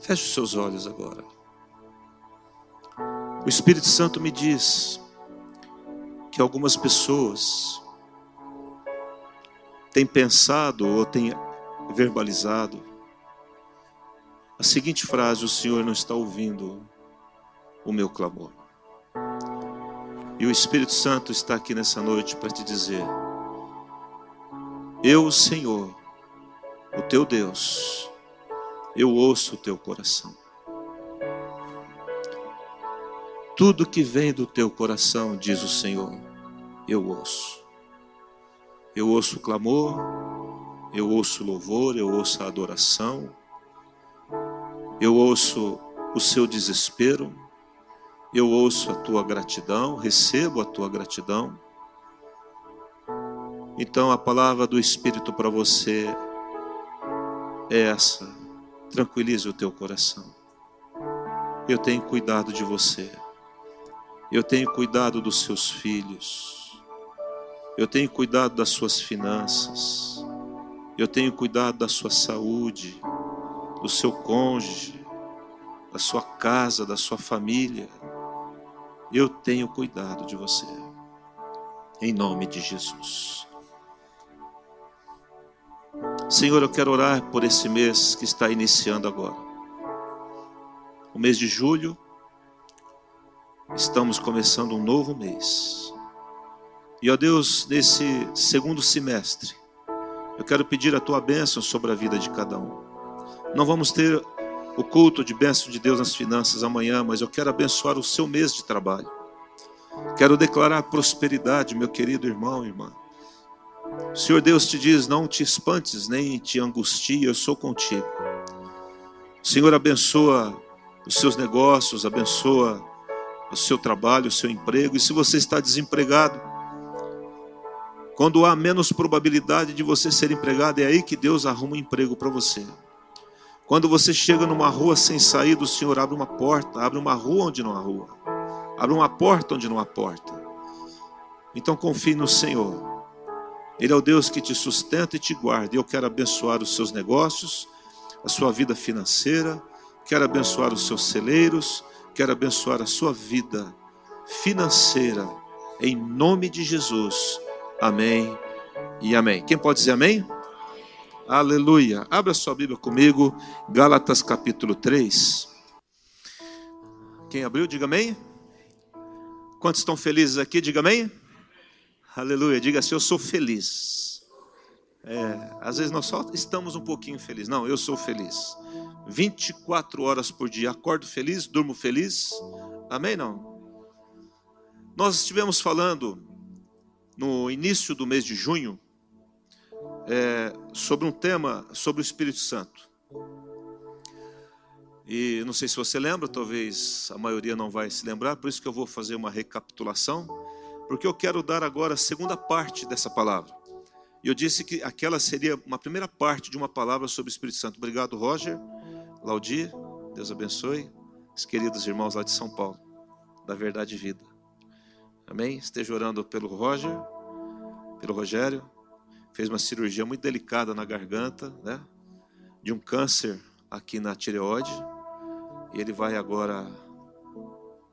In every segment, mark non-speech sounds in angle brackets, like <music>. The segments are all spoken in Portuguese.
Feche os seus olhos agora. O Espírito Santo me diz que algumas pessoas têm pensado ou têm verbalizado a seguinte frase: O Senhor não está ouvindo o meu clamor. E o Espírito Santo está aqui nessa noite para te dizer: Eu, Senhor, o teu Deus, eu ouço o teu coração. Tudo que vem do teu coração, diz o Senhor, eu ouço. Eu ouço o clamor, eu ouço o louvor, eu ouço a adoração, eu ouço o seu desespero, eu ouço a tua gratidão, recebo a tua gratidão. Então a palavra do Espírito para você é essa: tranquilize o teu coração. Eu tenho cuidado de você, eu tenho cuidado dos seus filhos, eu tenho cuidado das suas finanças, eu tenho cuidado da sua saúde, do seu cônjuge, da sua casa, da sua família. Eu tenho cuidado de você. Em nome de Jesus. Senhor, eu quero orar por esse mês que está iniciando agora. O mês de julho, estamos começando um novo mês. E ó Deus, nesse segundo semestre, eu quero pedir a tua bênção sobre a vida de cada um. Não vamos ter o culto de bênção de Deus nas finanças amanhã, mas eu quero abençoar o seu mês de trabalho. Quero declarar prosperidade, meu querido irmão e irmã. O Senhor Deus te diz: não te espantes, nem te angustie, eu sou contigo. O Senhor abençoa os seus negócios, abençoa o seu trabalho, o seu emprego. E se você está desempregado, quando há menos probabilidade de você ser empregado, é aí que Deus arruma um emprego para você. Quando você chega numa rua sem saída, o Senhor abre uma porta, abre uma rua onde não há rua, abre uma porta onde não há porta. Então confie no Senhor. Ele é o Deus que te sustenta e te guarda. Eu quero abençoar os seus negócios, a sua vida financeira, quero abençoar os seus celeiros, quero abençoar a sua vida financeira, em nome de Jesus. Amém e amém. Quem pode dizer amém? Aleluia. Abra sua Bíblia comigo, Gálatas capítulo 3. Quem abriu, diga amém. Quantos estão felizes aqui, diga amém. Aleluia. Diga assim: Eu sou feliz. É, às vezes nós só estamos um pouquinho felizes. Não, eu sou feliz. 24 horas por dia. Acordo feliz, durmo feliz. Amém? Não? Nós estivemos falando no início do mês de junho é, sobre um tema sobre o Espírito Santo. E não sei se você lembra, talvez a maioria não vai se lembrar, por isso que eu vou fazer uma recapitulação, porque eu quero dar agora a segunda parte dessa palavra. E eu disse que aquela seria uma primeira parte de uma palavra sobre o Espírito Santo. Obrigado, Roger, Laudir, Deus abençoe, os queridos irmãos lá de São Paulo, da Verdade e Vida. Amém? Esteja orando pelo Roger, pelo Rogério, fez uma cirurgia muito delicada na garganta, né? De um câncer aqui na tireoide. E ele vai agora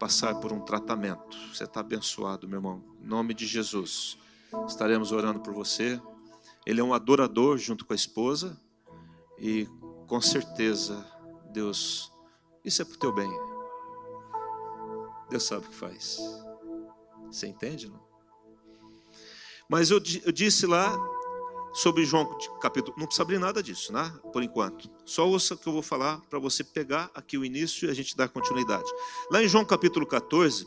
passar por um tratamento. Você está abençoado, meu irmão. Em nome de Jesus. Estaremos orando por você. Ele é um adorador junto com a esposa. E com certeza, Deus, isso é para o teu bem. Deus sabe o que faz. Você entende, não? Mas eu, eu disse lá sobre João capítulo. Não precisa abrir nada disso, né? Por enquanto. Só ouça que eu vou falar para você pegar aqui o início e a gente dar continuidade. Lá em João capítulo 14,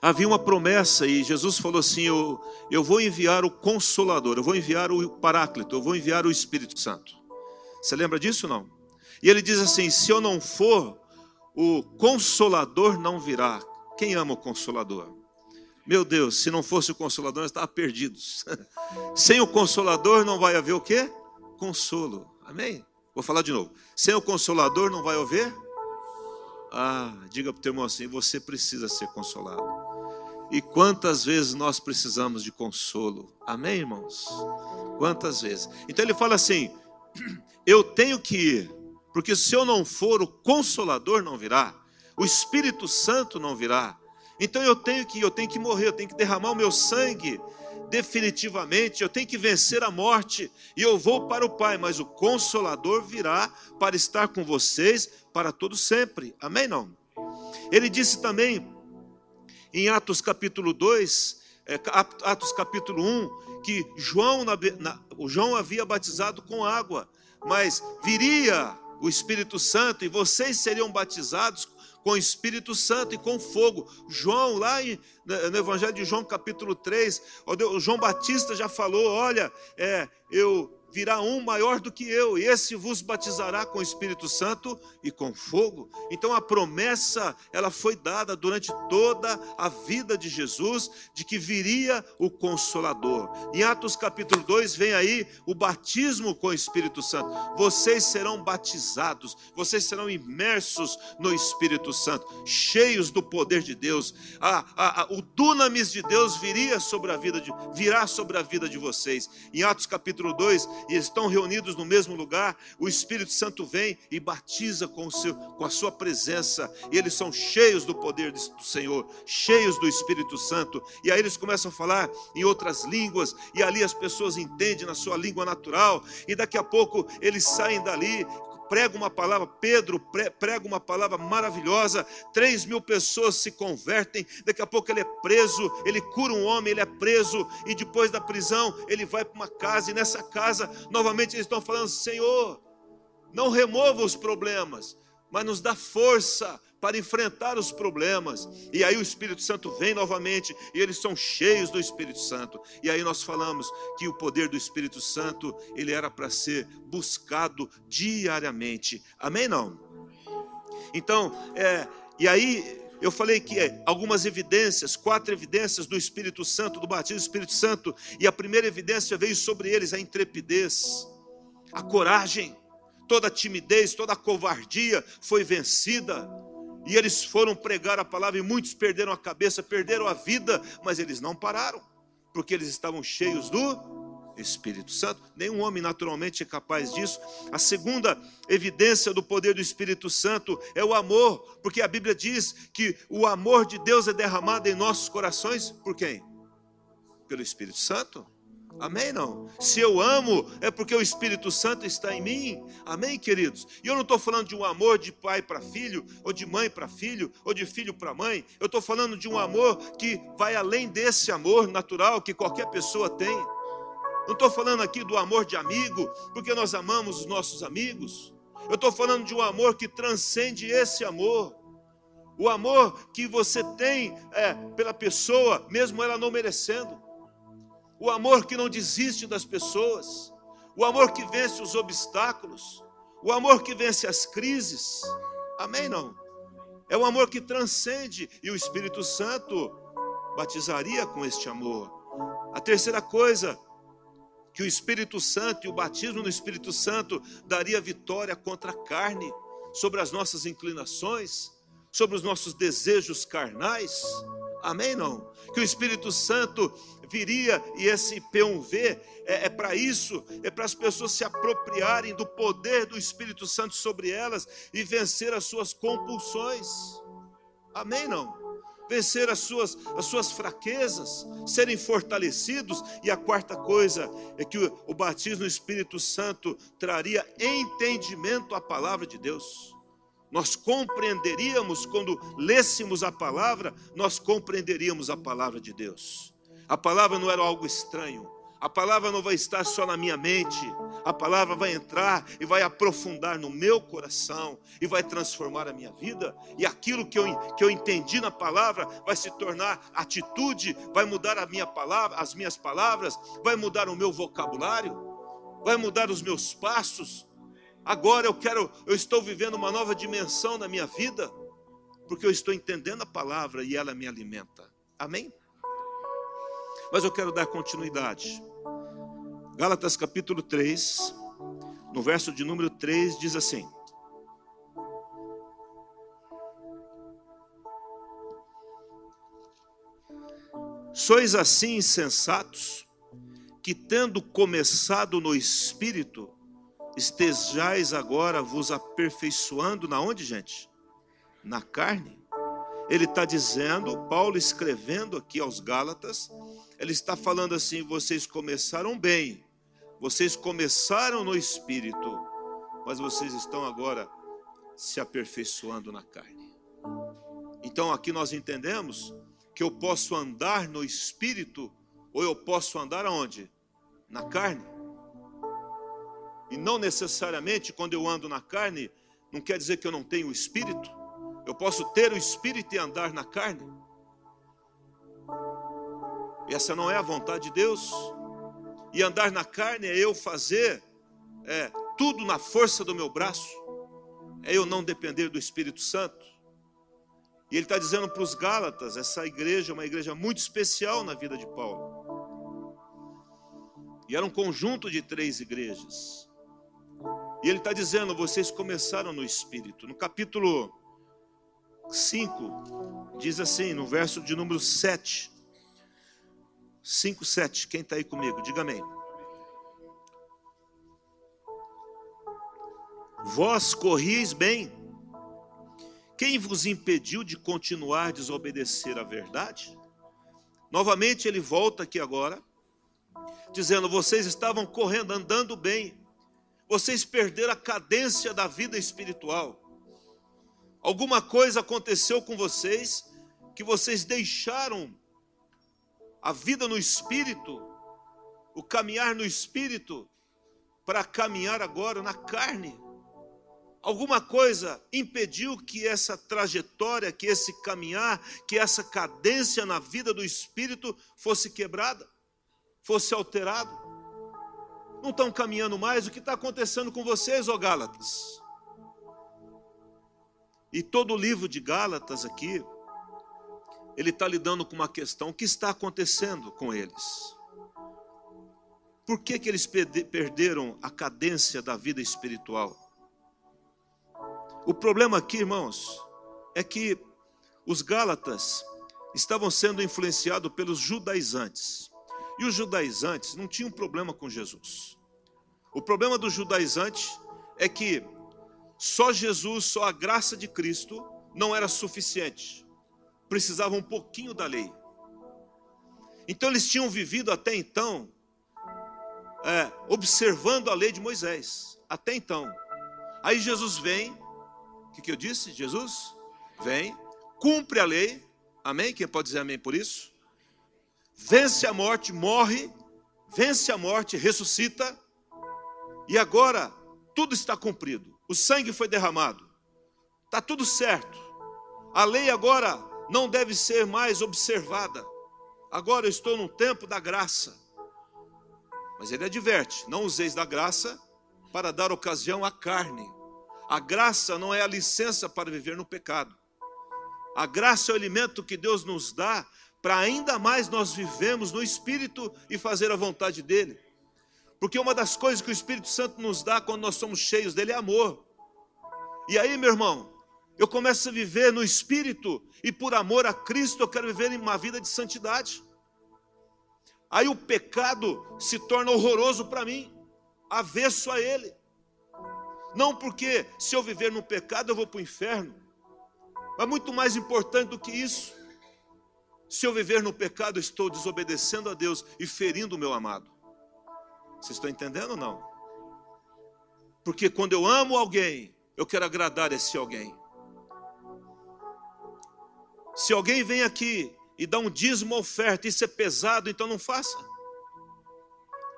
havia uma promessa e Jesus falou assim: eu, eu vou enviar o Consolador, eu vou enviar o Paráclito, eu vou enviar o Espírito Santo. Você lembra disso não? E ele diz assim: se eu não for, o Consolador não virá. Quem ama o Consolador? Meu Deus, se não fosse o consolador, nós estávamos perdidos. <laughs> Sem o consolador não vai haver o quê? Consolo. Amém? Vou falar de novo. Sem o consolador não vai haver? Ah, diga para o teu irmão assim: você precisa ser consolado. E quantas vezes nós precisamos de consolo? Amém, irmãos? Quantas vezes? Então ele fala assim: <clears throat> eu tenho que ir, Porque se eu não for, o Consolador não virá, o Espírito Santo não virá. Então eu tenho que eu tenho que morrer, eu tenho que derramar o meu sangue definitivamente, eu tenho que vencer a morte e eu vou para o Pai, mas o Consolador virá para estar com vocês para todo sempre. Amém não? Ele disse também em Atos capítulo 2, é, Atos capítulo 1, que João, o João havia batizado com água, mas viria o Espírito Santo e vocês seriam batizados com Espírito Santo e com fogo. João, lá no Evangelho de João, capítulo 3, o João Batista já falou: olha, é, eu virá um maior do que eu, e esse vos batizará com o Espírito Santo e com fogo. Então a promessa, ela foi dada durante toda a vida de Jesus de que viria o consolador. Em Atos capítulo 2 vem aí o batismo com o Espírito Santo. Vocês serão batizados, vocês serão imersos no Espírito Santo, cheios do poder de Deus. A, a, a, o dunamis de Deus viria sobre a vida de, virá sobre a vida de vocês. Em Atos capítulo 2 e estão reunidos no mesmo lugar, o Espírito Santo vem e batiza com, seu, com a sua presença, e eles são cheios do poder do Senhor, cheios do Espírito Santo, e aí eles começam a falar em outras línguas, e ali as pessoas entendem na sua língua natural, e daqui a pouco eles saem dali prega uma palavra, Pedro prega uma palavra maravilhosa, três mil pessoas se convertem, daqui a pouco ele é preso, ele cura um homem, ele é preso, e depois da prisão ele vai para uma casa, e nessa casa, novamente eles estão falando: Senhor, não remova os problemas, mas nos dá força para enfrentar os problemas. E aí o Espírito Santo vem novamente e eles são cheios do Espírito Santo. E aí nós falamos que o poder do Espírito Santo, ele era para ser buscado diariamente. Amém não? Então, é, e aí eu falei que é, algumas evidências, quatro evidências do Espírito Santo, do batismo do Espírito Santo, e a primeira evidência veio sobre eles a intrepidez, a coragem, toda a timidez, toda a covardia foi vencida. E eles foram pregar a palavra e muitos perderam a cabeça, perderam a vida, mas eles não pararam, porque eles estavam cheios do Espírito Santo. Nenhum homem naturalmente é capaz disso. A segunda evidência do poder do Espírito Santo é o amor, porque a Bíblia diz que o amor de Deus é derramado em nossos corações por quem? Pelo Espírito Santo. Amém? Não? Se eu amo, é porque o Espírito Santo está em mim. Amém, queridos? E eu não estou falando de um amor de pai para filho, ou de mãe para filho, ou de filho para mãe. Eu estou falando de um amor que vai além desse amor natural que qualquer pessoa tem. Não estou falando aqui do amor de amigo, porque nós amamos os nossos amigos. Eu estou falando de um amor que transcende esse amor. O amor que você tem é, pela pessoa, mesmo ela não merecendo o amor que não desiste das pessoas, o amor que vence os obstáculos, o amor que vence as crises. Amém? Não? É um amor que transcende e o Espírito Santo batizaria com este amor. A terceira coisa, que o Espírito Santo e o batismo no Espírito Santo daria vitória contra a carne, sobre as nossas inclinações, sobre os nossos desejos carnais. Amém? Não? Que o Espírito Santo viria e esse P1V é, é para isso, é para as pessoas se apropriarem do poder do Espírito Santo sobre elas e vencer as suas compulsões. Amém? Não? Vencer as suas, as suas fraquezas, serem fortalecidos. E a quarta coisa é que o, o batismo no Espírito Santo traria entendimento à palavra de Deus nós compreenderíamos, quando lêssemos a palavra, nós compreenderíamos a palavra de Deus. A palavra não era algo estranho, a palavra não vai estar só na minha mente, a palavra vai entrar e vai aprofundar no meu coração e vai transformar a minha vida. E aquilo que eu, que eu entendi na palavra vai se tornar atitude, vai mudar a minha palavra, as minhas palavras, vai mudar o meu vocabulário, vai mudar os meus passos, Agora eu quero, eu estou vivendo uma nova dimensão na minha vida, porque eu estou entendendo a palavra e ela me alimenta. Amém? Mas eu quero dar continuidade. Gálatas capítulo 3, no verso de número 3 diz assim: Sois assim insensatos, que tendo começado no espírito, estejais agora vos aperfeiçoando na onde, gente? Na carne. Ele está dizendo, Paulo escrevendo aqui aos Gálatas, ele está falando assim: vocês começaram bem, vocês começaram no espírito, mas vocês estão agora se aperfeiçoando na carne. Então aqui nós entendemos que eu posso andar no espírito ou eu posso andar aonde? Na carne. E não necessariamente quando eu ando na carne, não quer dizer que eu não tenho o espírito. Eu posso ter o espírito e andar na carne. Essa não é a vontade de Deus. E andar na carne é eu fazer é, tudo na força do meu braço. É eu não depender do Espírito Santo. E ele está dizendo para os Gálatas, essa igreja é uma igreja muito especial na vida de Paulo. E era um conjunto de três igrejas. E ele está dizendo: vocês começaram no Espírito. No capítulo 5, diz assim, no verso de número 7. 5, 7. Quem está aí comigo? Diga amém. Vós corris bem quem vos impediu de continuar desobedecer à verdade? Novamente ele volta aqui agora, dizendo: vocês estavam correndo, andando bem, vocês perderam a cadência da vida espiritual. Alguma coisa aconteceu com vocês que vocês deixaram a vida no espírito, o caminhar no espírito, para caminhar agora na carne. Alguma coisa impediu que essa trajetória, que esse caminhar, que essa cadência na vida do espírito fosse quebrada, fosse alterado? Não estão caminhando mais? O que está acontecendo com vocês, ó Gálatas? E todo o livro de Gálatas aqui, ele está lidando com uma questão: o que está acontecendo com eles? Por que, que eles perderam a cadência da vida espiritual? O problema aqui, irmãos, é que os Gálatas estavam sendo influenciados pelos judaizantes. E os judaizantes não tinham problema com Jesus. O problema dos judaizantes é que só Jesus, só a graça de Cristo não era suficiente. Precisava um pouquinho da lei. Então eles tinham vivido até então é, observando a lei de Moisés. Até então. Aí Jesus vem o que, que eu disse? Jesus vem, cumpre a lei, amém? Quem pode dizer amém por isso? Vence a morte, morre, vence a morte, ressuscita, e agora tudo está cumprido. O sangue foi derramado, está tudo certo. A lei agora não deve ser mais observada. Agora eu estou no tempo da graça. Mas ele adverte: não useis da graça para dar ocasião à carne. A graça não é a licença para viver no pecado. A graça é o alimento que Deus nos dá para ainda mais nós vivemos no Espírito e fazer a vontade dEle. Porque uma das coisas que o Espírito Santo nos dá quando nós somos cheios dele é amor. E aí, meu irmão, eu começo a viver no Espírito e por amor a Cristo eu quero viver em uma vida de santidade. Aí o pecado se torna horroroso para mim, avesso a Ele. Não porque se eu viver no pecado eu vou para o inferno. Mas muito mais importante do que isso. Se eu viver no pecado, estou desobedecendo a Deus e ferindo o meu amado. Vocês estão entendendo ou não? Porque quando eu amo alguém, eu quero agradar esse alguém. Se alguém vem aqui e dá um dízimo oferta, isso é pesado, então não faça.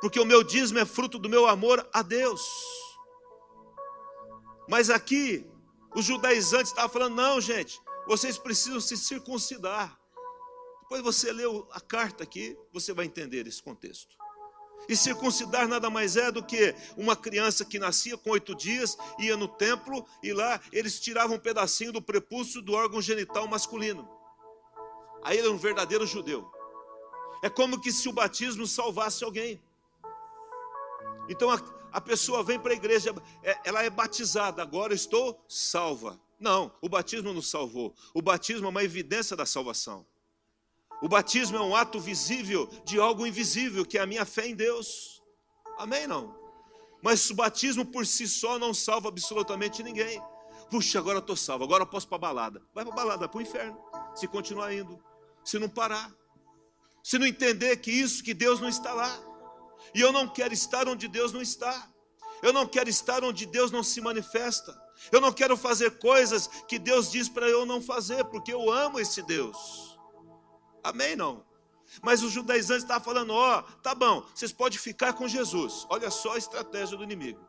Porque o meu dízimo é fruto do meu amor a Deus. Mas aqui, os judaizantes estavam falando: não, gente, vocês precisam se circuncidar. Depois você leu a carta aqui, você vai entender esse contexto. E circuncidar nada mais é do que uma criança que nascia com oito dias, ia no templo e lá eles tiravam um pedacinho do prepúcio do órgão genital masculino. Aí ele é um verdadeiro judeu. É como que se o batismo salvasse alguém. Então a pessoa vem para a igreja, é, ela é batizada, agora estou salva. Não, o batismo não salvou. O batismo é uma evidência da salvação. O batismo é um ato visível de algo invisível, que é a minha fé em Deus. Amém? Não? Mas o batismo por si só não salva absolutamente ninguém. Puxa, agora estou salvo, agora eu posso para a balada. Vai para a balada, para o inferno, se continuar indo, se não parar, se não entender que isso, que Deus não está lá. E eu não quero estar onde Deus não está. Eu não quero estar onde Deus não se manifesta. Eu não quero fazer coisas que Deus diz para eu não fazer, porque eu amo esse Deus. Amém? Não? Mas os judaizantes estavam falando: ó, oh, tá bom, vocês podem ficar com Jesus. Olha só a estratégia do inimigo.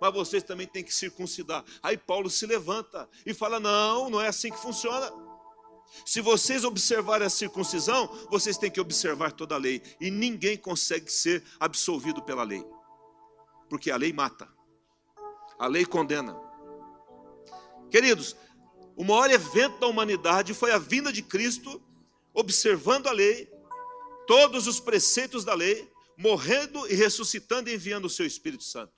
Mas vocês também têm que circuncidar. Aí Paulo se levanta e fala: não, não é assim que funciona. Se vocês observarem a circuncisão, vocês têm que observar toda a lei. E ninguém consegue ser absolvido pela lei. Porque a lei mata, a lei condena. Queridos, o maior evento da humanidade foi a vinda de Cristo, observando a lei, todos os preceitos da lei, morrendo e ressuscitando e enviando o seu Espírito Santo.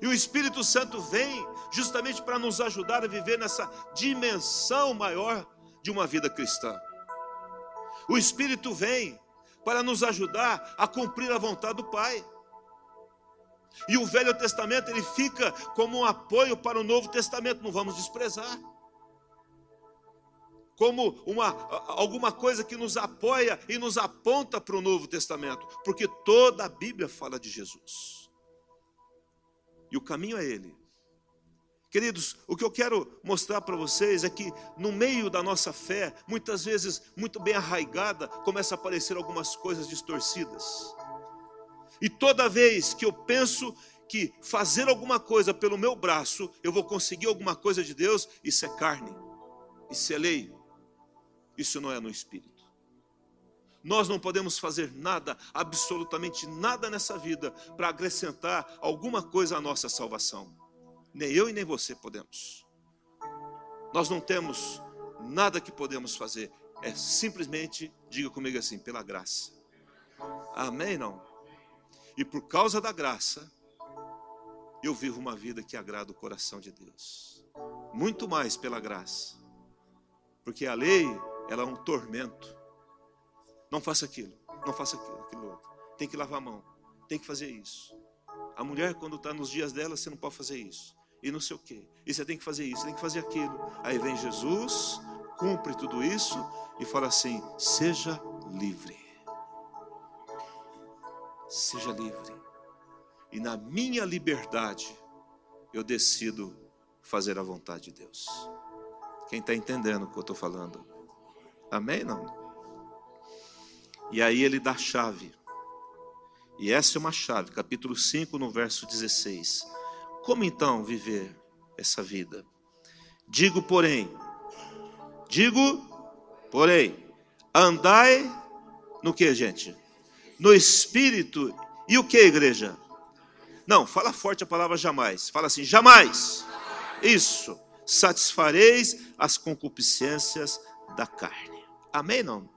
E o Espírito Santo vem justamente para nos ajudar a viver nessa dimensão maior de uma vida cristã. O Espírito vem para nos ajudar a cumprir a vontade do Pai. E o Velho Testamento ele fica como um apoio para o Novo Testamento, não vamos desprezar. Como uma, alguma coisa que nos apoia e nos aponta para o Novo Testamento, porque toda a Bíblia fala de Jesus. E o caminho é Ele. Queridos, o que eu quero mostrar para vocês é que no meio da nossa fé, muitas vezes muito bem arraigada, começa a aparecer algumas coisas distorcidas. E toda vez que eu penso que fazer alguma coisa pelo meu braço, eu vou conseguir alguma coisa de Deus, isso é carne, isso é lei, isso não é no espírito. Nós não podemos fazer nada, absolutamente nada nessa vida, para acrescentar alguma coisa à nossa salvação. Nem eu e nem você podemos. Nós não temos nada que podemos fazer, é simplesmente, diga comigo assim, pela graça. Amém? Não? E por causa da graça, eu vivo uma vida que agrada o coração de Deus. Muito mais pela graça. Porque a lei, ela é um tormento. Não faça aquilo, não faça aquilo, aquilo outro. Tem que lavar a mão, tem que fazer isso. A mulher, quando está nos dias dela, você não pode fazer isso. E não sei o quê. E você tem que fazer isso, tem que fazer aquilo. Aí vem Jesus, cumpre tudo isso e fala assim: seja livre seja livre. E na minha liberdade, eu decido fazer a vontade de Deus. Quem está entendendo o que eu estou falando? Amém? Não? E aí ele dá a chave. E essa é uma chave, capítulo 5, no verso 16. Como então viver essa vida? Digo, porém, digo, porém, andai no que, gente? no espírito. E o que, igreja? Não, fala forte a palavra jamais. Fala assim: jamais. Isso. Satisfareis as concupiscências da carne. Amém? Não?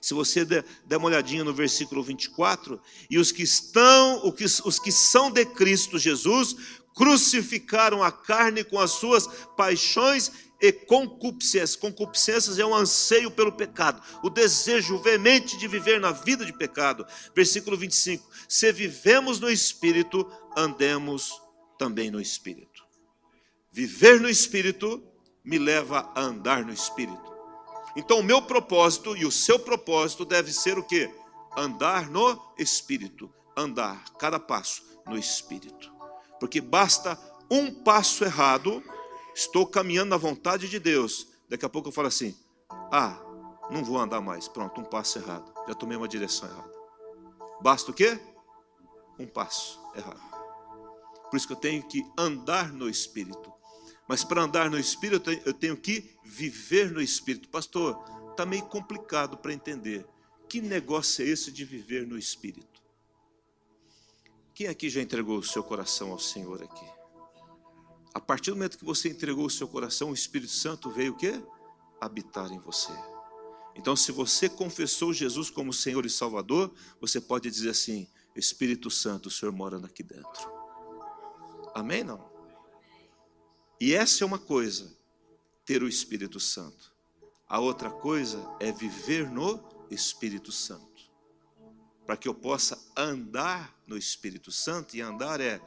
Se você der, uma olhadinha no versículo 24, e os que estão, os que são de Cristo Jesus, crucificaram a carne com as suas paixões e concupiscências. Concupiscências é um anseio pelo pecado, o desejo veemente de viver na vida de pecado. Versículo 25: Se vivemos no espírito, andemos também no espírito. Viver no espírito me leva a andar no espírito. Então, o meu propósito e o seu propósito deve ser o que? Andar no espírito, andar cada passo no espírito. Porque basta um passo errado estou caminhando na vontade de Deus. Daqui a pouco eu falo assim: ah, não vou andar mais. Pronto, um passo errado. Já tomei uma direção errada. Basta o quê? Um passo errado. Por isso que eu tenho que andar no Espírito. Mas para andar no Espírito, eu tenho que viver no Espírito. Pastor, está meio complicado para entender. Que negócio é esse de viver no Espírito? Quem aqui já entregou o seu coração ao Senhor aqui? A partir do momento que você entregou o seu coração, o Espírito Santo veio o quê? Habitar em você. Então, se você confessou Jesus como Senhor e Salvador, você pode dizer assim: Espírito Santo, o Senhor mora aqui dentro. Amém? Não? E essa é uma coisa, ter o Espírito Santo. A outra coisa é viver no Espírito Santo. Para que eu possa andar no Espírito Santo, e andar é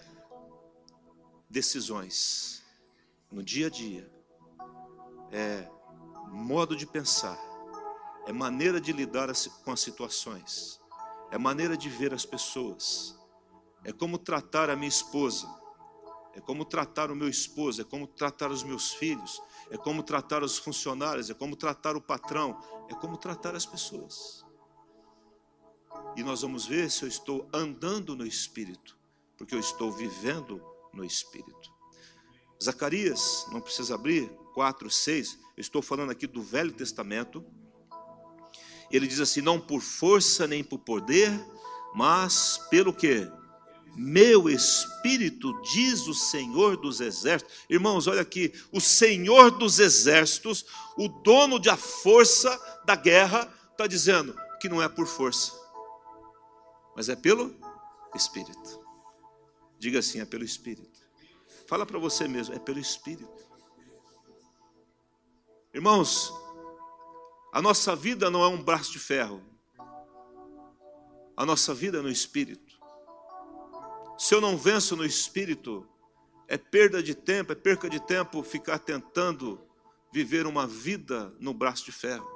decisões no dia a dia, é modo de pensar, é maneira de lidar com as situações, é maneira de ver as pessoas, é como tratar a minha esposa, é como tratar o meu esposo, é como tratar os meus filhos, é como tratar os funcionários, é como tratar o patrão, é como tratar as pessoas. E nós vamos ver se eu estou andando no Espírito, porque eu estou vivendo no Espírito. Zacarias, não precisa abrir, 4, 6, eu estou falando aqui do Velho Testamento. Ele diz assim: não por força nem por poder, mas pelo que? Meu espírito, diz o Senhor dos exércitos. Irmãos, olha aqui: o Senhor dos exércitos, o dono da força da guerra, está dizendo que não é por força, mas é pelo Espírito. Diga assim: é pelo Espírito. Fala para você mesmo: é pelo Espírito. Irmãos, a nossa vida não é um braço de ferro, a nossa vida é no Espírito. Se eu não venço no Espírito, é perda de tempo, é perca de tempo ficar tentando viver uma vida no braço de ferro.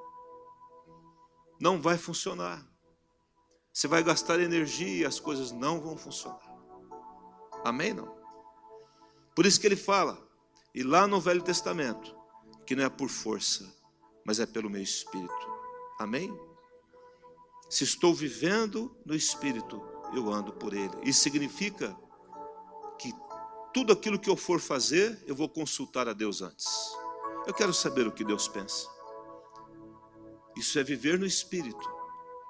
Não vai funcionar. Você vai gastar energia e as coisas não vão funcionar. Amém? Não? Por isso que ele fala, e lá no Velho Testamento, que não é por força, mas é pelo meu espírito. Amém? Se estou vivendo no espírito, eu ando por ele. Isso significa que tudo aquilo que eu for fazer, eu vou consultar a Deus antes. Eu quero saber o que Deus pensa. Isso é viver no espírito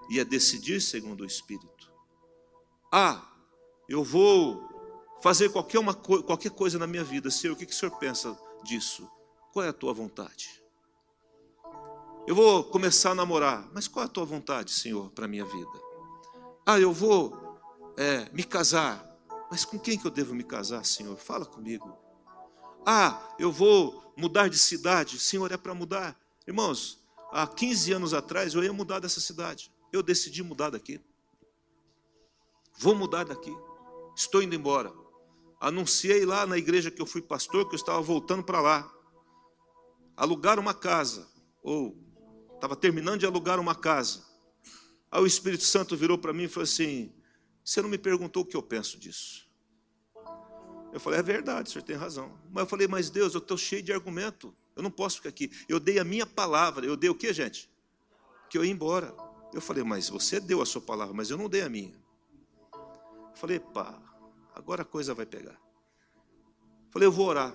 e é decidir segundo o Espírito. Ah, eu vou fazer qualquer, uma, qualquer coisa na minha vida, Senhor, o que, que o Senhor pensa disso? Qual é a tua vontade? Eu vou começar a namorar, mas qual é a tua vontade, Senhor, para a minha vida? Ah, eu vou é, me casar, mas com quem que eu devo me casar, Senhor? Fala comigo. Ah, eu vou mudar de cidade, Senhor, é para mudar. Irmãos, há 15 anos atrás eu ia mudar dessa cidade eu decidi mudar daqui. Vou mudar daqui. Estou indo embora. Anunciei lá na igreja que eu fui pastor que eu estava voltando para lá. Alugar uma casa. Ou estava terminando de alugar uma casa. Aí o Espírito Santo virou para mim e falou assim: Você não me perguntou o que eu penso disso. Eu falei: É verdade, o senhor tem razão. Mas eu falei: Mas Deus, eu estou cheio de argumento. Eu não posso ficar aqui. Eu dei a minha palavra. Eu dei o que, gente? Que eu ia embora. Eu falei, mas você deu a sua palavra, mas eu não dei a minha. Eu falei, pá, agora a coisa vai pegar. Eu falei, eu vou orar.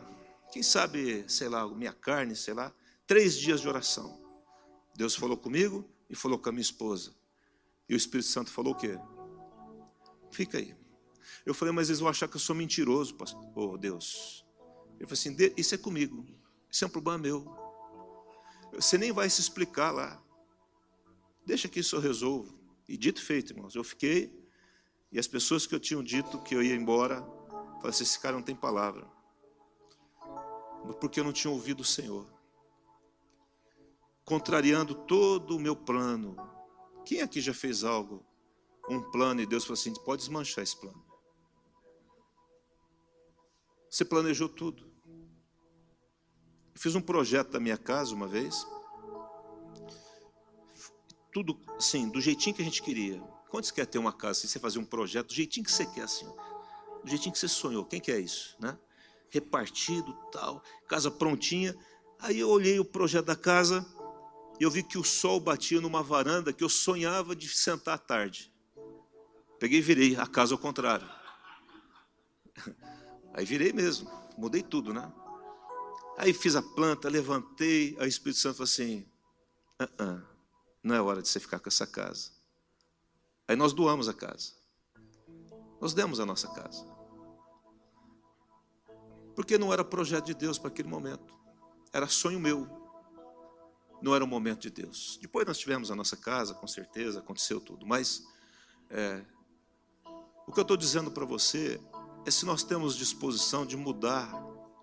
Quem sabe, sei lá, minha carne, sei lá. Três dias de oração. Deus falou comigo e falou com a minha esposa. E o Espírito Santo falou o quê? Fica aí. Eu falei, mas eles vão achar que eu sou mentiroso, pastor. Oh, Deus. Ele falou assim: isso é comigo. Isso é um problema meu. Você nem vai se explicar lá. Deixa que isso eu resolvo. E dito feito, irmãos, eu fiquei, e as pessoas que eu tinha dito que eu ia embora, falaram assim, esse cara não tem palavra. Porque eu não tinha ouvido o Senhor. Contrariando todo o meu plano. Quem aqui já fez algo, um plano, e Deus falou assim, pode desmanchar esse plano. Você planejou tudo. Eu fiz um projeto da minha casa uma vez, tudo assim, do jeitinho que a gente queria. Quando você quer ter uma casa, assim, você fazer um projeto do jeitinho que você quer, assim, do jeitinho que você sonhou. Quem quer isso, né? Repartido, tal, casa prontinha. Aí eu olhei o projeto da casa e eu vi que o sol batia numa varanda que eu sonhava de sentar à tarde. Peguei e virei a casa ao contrário. Aí virei mesmo, mudei tudo, né? Aí fiz a planta, levantei, aí o Espírito Santo falou assim: uh -uh não é hora de você ficar com essa casa. Aí nós doamos a casa. Nós demos a nossa casa. Porque não era projeto de Deus para aquele momento. Era sonho meu. Não era o momento de Deus. Depois nós tivemos a nossa casa, com certeza, aconteceu tudo. Mas é, o que eu estou dizendo para você é se nós temos disposição de mudar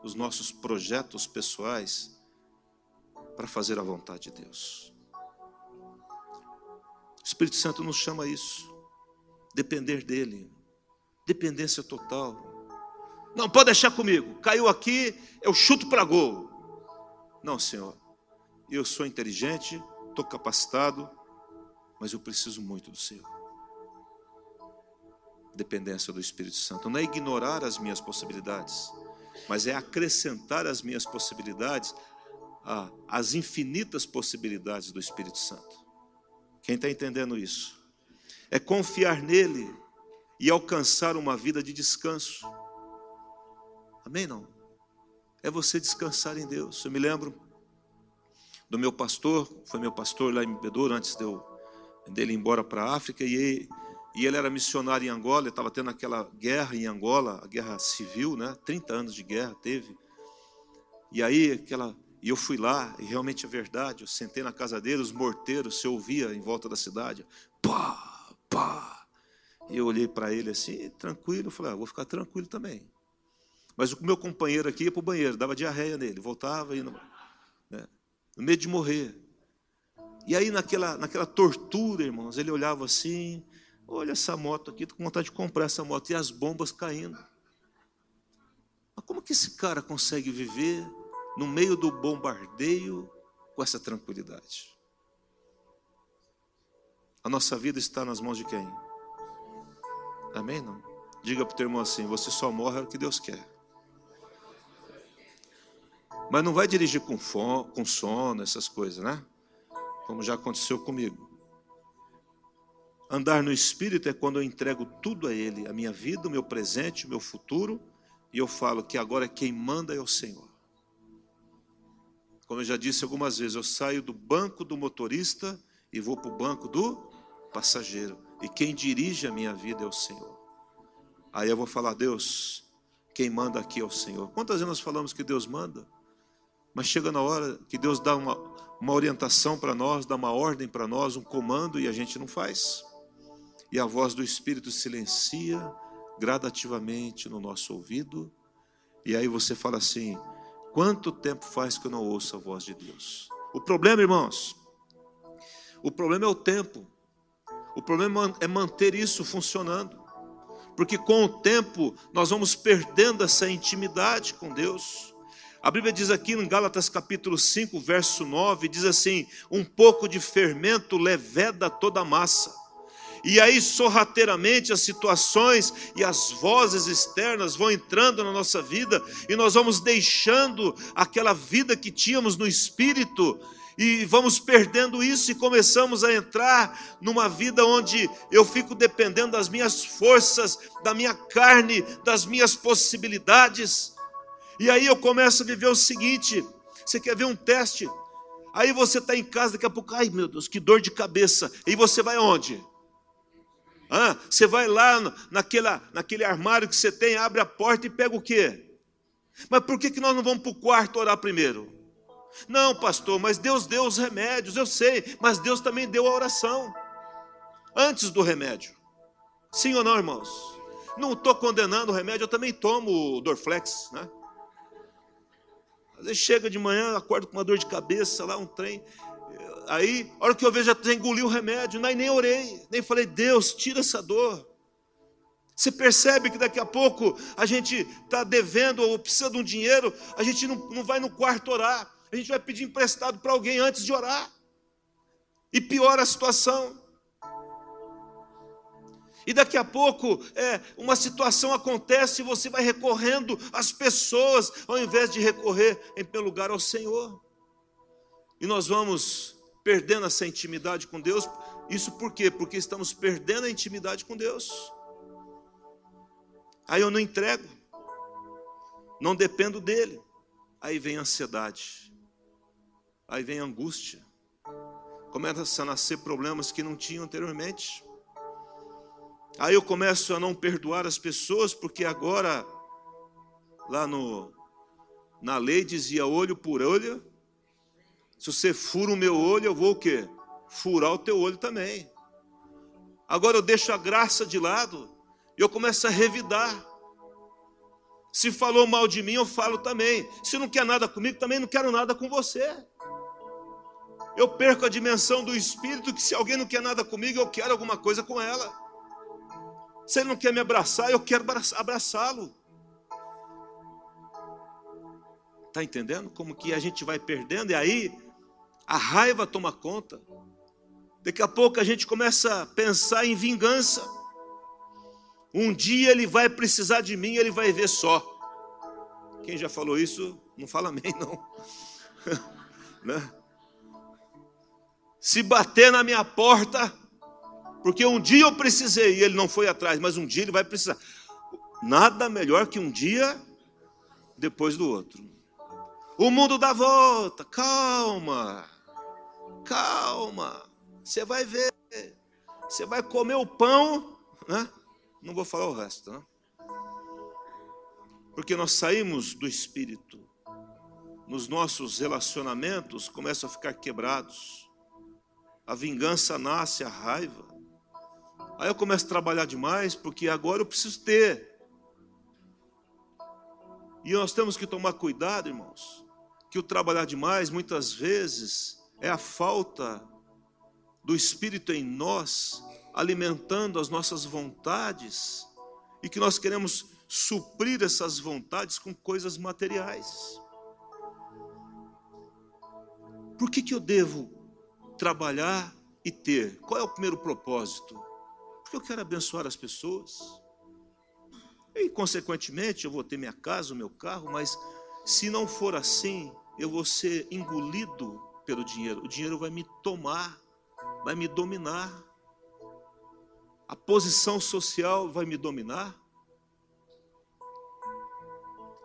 os nossos projetos pessoais para fazer a vontade de Deus. O Espírito Santo nos chama a isso. Depender dele. Dependência total. Não, pode deixar comigo. Caiu aqui, eu chuto para gol. Não, Senhor. Eu sou inteligente, estou capacitado, mas eu preciso muito do Senhor. Dependência do Espírito Santo. Não é ignorar as minhas possibilidades, mas é acrescentar as minhas possibilidades às infinitas possibilidades do Espírito Santo. Quem está entendendo isso? É confiar nele e alcançar uma vida de descanso. Amém? Não? É você descansar em Deus. Eu me lembro do meu pastor, foi meu pastor lá em Bedouro antes de eu, dele ir embora para a África, e e ele era missionário em Angola, estava tendo aquela guerra em Angola, a guerra civil, né? 30 anos de guerra teve. E aí, aquela, e eu fui lá, e realmente é verdade, eu sentei na casa dele, os morteiros se ouvia em volta da cidade, pá, pá. E eu olhei para ele assim, tranquilo, falei, ah, vou ficar tranquilo também. Mas o meu companheiro aqui ia para o banheiro, dava diarreia nele, voltava e né? no medo de morrer. E aí, naquela, naquela tortura, irmãos, ele olhava assim: olha essa moto aqui, estou com vontade de comprar essa moto, e as bombas caindo. Mas como que esse cara consegue viver no meio do bombardeio com essa tranquilidade? A nossa vida está nas mãos de quem? Amém? Não? Diga para o teu irmão assim: você só morre o que Deus quer. Mas não vai dirigir com, fome, com sono, essas coisas, né? Como já aconteceu comigo. Andar no Espírito é quando eu entrego tudo a Ele, a minha vida, o meu presente, o meu futuro, e eu falo que agora quem manda é o Senhor. Como eu já disse algumas vezes, eu saio do banco do motorista e vou para o banco do passageiro. E quem dirige a minha vida é o Senhor. Aí eu vou falar, Deus, quem manda aqui é o Senhor. Quantas vezes nós falamos que Deus manda? Mas chega na hora que Deus dá uma, uma orientação para nós, dá uma ordem para nós, um comando, e a gente não faz. E a voz do Espírito silencia gradativamente no nosso ouvido. E aí você fala assim: quanto tempo faz que eu não ouço a voz de Deus? O problema, irmãos, o problema é o tempo. O problema é manter isso funcionando. Porque com o tempo nós vamos perdendo essa intimidade com Deus. A Bíblia diz aqui em Gálatas capítulo 5, verso 9, diz assim: um pouco de fermento leveda toda a massa. E aí, sorrateiramente, as situações e as vozes externas vão entrando na nossa vida e nós vamos deixando aquela vida que tínhamos no espírito e vamos perdendo isso e começamos a entrar numa vida onde eu fico dependendo das minhas forças, da minha carne, das minhas possibilidades. E aí eu começo a viver o seguinte: você quer ver um teste? Aí você está em casa, daqui a pouco, ai meu Deus, que dor de cabeça. E você vai onde? Ah, você vai lá naquela, naquele armário que você tem, abre a porta e pega o quê? Mas por que, que nós não vamos para o quarto orar primeiro? Não, pastor, mas Deus deu os remédios, eu sei, mas Deus também deu a oração antes do remédio. Sim ou não, irmãos? Não estou condenando o remédio, eu também tomo o Dorflex, né? Às vezes chega de manhã, acorda com uma dor de cabeça, lá um trem. Aí, a hora que eu vejo, já engoliu o remédio, nem orei, nem falei, Deus, tira essa dor. Você percebe que daqui a pouco a gente está devendo ou precisa de um dinheiro, a gente não, não vai no quarto orar, a gente vai pedir emprestado para alguém antes de orar. E piora a situação. E daqui a pouco é, uma situação acontece e você vai recorrendo às pessoas, ao invés de recorrer em primeiro lugar ao Senhor. E nós vamos perdendo essa intimidade com Deus. Isso por quê? Porque estamos perdendo a intimidade com Deus. Aí eu não entrego, não dependo dele. Aí vem ansiedade, aí vem angústia, começa a nascer problemas que não tinham anteriormente. Aí eu começo a não perdoar as pessoas, porque agora, lá no, na lei dizia olho por olho. Se você fura o meu olho, eu vou o quê? Furar o teu olho também. Agora eu deixo a graça de lado e eu começo a revidar. Se falou mal de mim, eu falo também. Se não quer nada comigo, também não quero nada com você. Eu perco a dimensão do espírito que se alguém não quer nada comigo, eu quero alguma coisa com ela. Se ele não quer me abraçar, eu quero abraçá-lo. Está entendendo? Como que a gente vai perdendo e aí a raiva toma conta. Daqui a pouco a gente começa a pensar em vingança. Um dia ele vai precisar de mim, ele vai ver só. Quem já falou isso, não fala <laughs> amém, não. <laughs> né? Se bater na minha porta, porque um dia eu precisei e ele não foi atrás, mas um dia ele vai precisar. Nada melhor que um dia depois do outro. O mundo dá volta, calma, calma. Você vai ver, você vai comer o pão, né? Não vou falar o resto, né? Porque nós saímos do espírito, nos nossos relacionamentos começam a ficar quebrados, a vingança nasce, a raiva. Aí eu começo a trabalhar demais, porque agora eu preciso ter. E nós temos que tomar cuidado, irmãos, que o trabalhar demais muitas vezes é a falta do Espírito em nós, alimentando as nossas vontades, e que nós queremos suprir essas vontades com coisas materiais. Por que, que eu devo trabalhar e ter? Qual é o primeiro propósito? Porque eu quero abençoar as pessoas. E, consequentemente, eu vou ter minha casa, o meu carro, mas se não for assim, eu vou ser engolido pelo dinheiro. O dinheiro vai me tomar, vai me dominar. A posição social vai me dominar.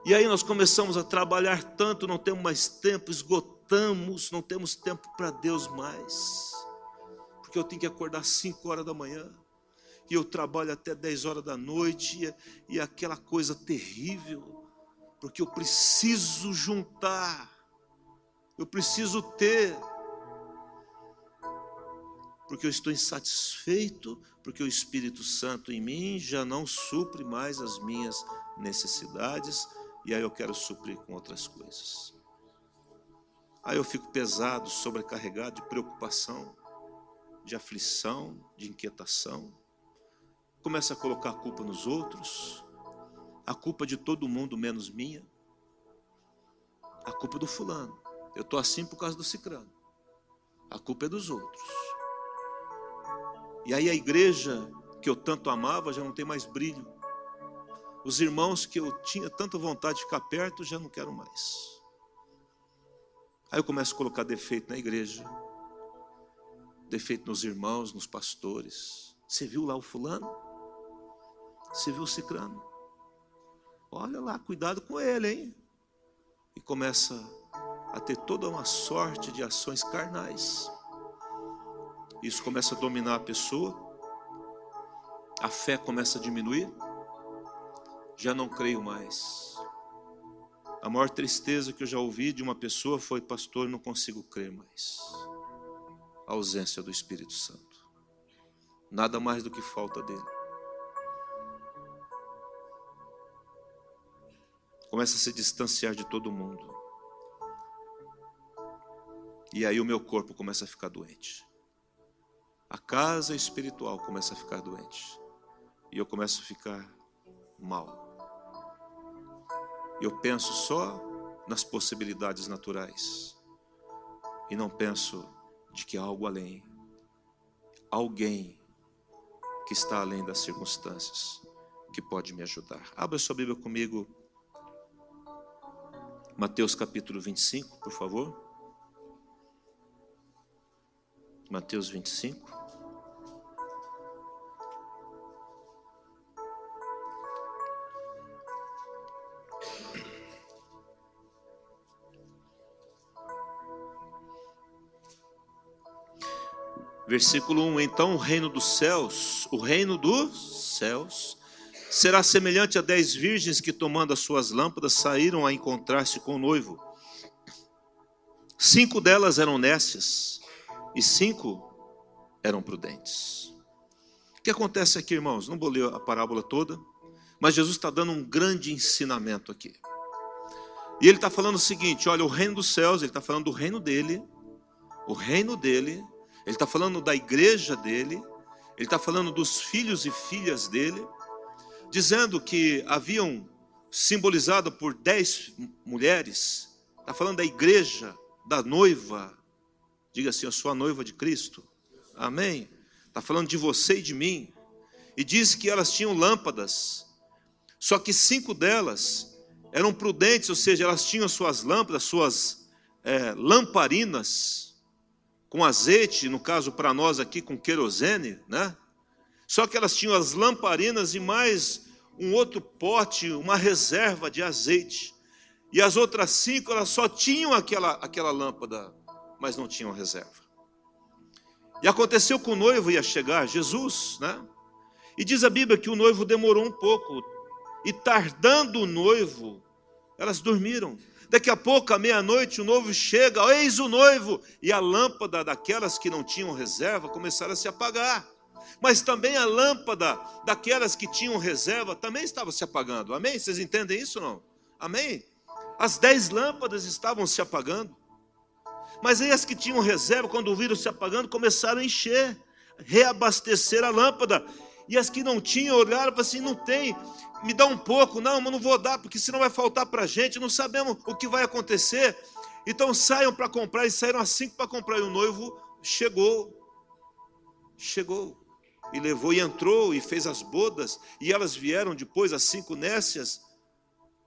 E aí nós começamos a trabalhar tanto, não temos mais tempo, esgotamos, não temos tempo para Deus mais. Porque eu tenho que acordar 5 horas da manhã e eu trabalho até 10 horas da noite, e, e aquela coisa terrível, porque eu preciso juntar, eu preciso ter, porque eu estou insatisfeito, porque o Espírito Santo em mim já não supre mais as minhas necessidades, e aí eu quero suprir com outras coisas. Aí eu fico pesado, sobrecarregado de preocupação, de aflição, de inquietação começa a colocar a culpa nos outros, a culpa de todo mundo menos minha, a culpa do fulano. Eu estou assim por causa do cicrano. A culpa é dos outros. E aí a igreja que eu tanto amava já não tem mais brilho. Os irmãos que eu tinha tanta vontade de ficar perto já não quero mais. Aí eu começo a colocar defeito na igreja, defeito nos irmãos, nos pastores. Você viu lá o fulano? Você viu o cicrano? Olha lá, cuidado com ele, hein? E começa a ter toda uma sorte de ações carnais. Isso começa a dominar a pessoa. A fé começa a diminuir. Já não creio mais. A maior tristeza que eu já ouvi de uma pessoa foi: Pastor, não consigo crer mais. A ausência do Espírito Santo. Nada mais do que falta dele. começa a se distanciar de todo mundo. E aí o meu corpo começa a ficar doente. A casa espiritual começa a ficar doente. E eu começo a ficar mal. Eu penso só nas possibilidades naturais. E não penso de que há algo além. Alguém que está além das circunstâncias que pode me ajudar. Abra sua Bíblia comigo Mateus capítulo 25, por favor. Mateus 25. Versículo 1: Então o reino dos céus, o reino dos céus, será semelhante a dez virgens que, tomando as suas lâmpadas, saíram a encontrar-se com o noivo. Cinco delas eram nécias e cinco eram prudentes. O que acontece aqui, irmãos? Não vou ler a parábola toda, mas Jesus está dando um grande ensinamento aqui. E ele está falando o seguinte: olha, o reino dos céus, ele está falando do reino dele, o reino dele, ele está falando da igreja dele, ele está falando dos filhos e filhas dele, dizendo que haviam simbolizado por dez mulheres Está falando da igreja, da noiva. Diga assim: Eu sou a noiva de Cristo. Amém? Está falando de você e de mim. E diz que elas tinham lâmpadas, só que cinco delas eram prudentes, ou seja, elas tinham suas lâmpadas, suas é, lamparinas com azeite, no caso para nós aqui com querosene, né? Só que elas tinham as lamparinas e mais um outro pote, uma reserva de azeite. E as outras cinco, elas só tinham aquela, aquela lâmpada, mas não tinham reserva. E aconteceu que o noivo ia chegar, Jesus, né? E diz a Bíblia que o noivo demorou um pouco. E tardando o noivo, elas dormiram. Daqui a pouco, à meia-noite, o noivo chega, eis o noivo, e a lâmpada daquelas que não tinham reserva começaram a se apagar. Mas também a lâmpada daquelas que tinham reserva também estava se apagando. Amém? Vocês entendem isso não? Amém? As dez lâmpadas estavam se apagando. Mas aí as que tinham reserva, quando viram se apagando, começaram a encher, reabastecer a lâmpada. E as que não tinham olharam para assim: não tem, me dá um pouco, não, mas não vou dar, porque senão vai faltar para a gente, não sabemos o que vai acontecer. Então saiam para comprar, e saíram às cinco para comprar, e o noivo chegou, chegou, e levou, e entrou, e fez as bodas, e elas vieram depois, as cinco nécias,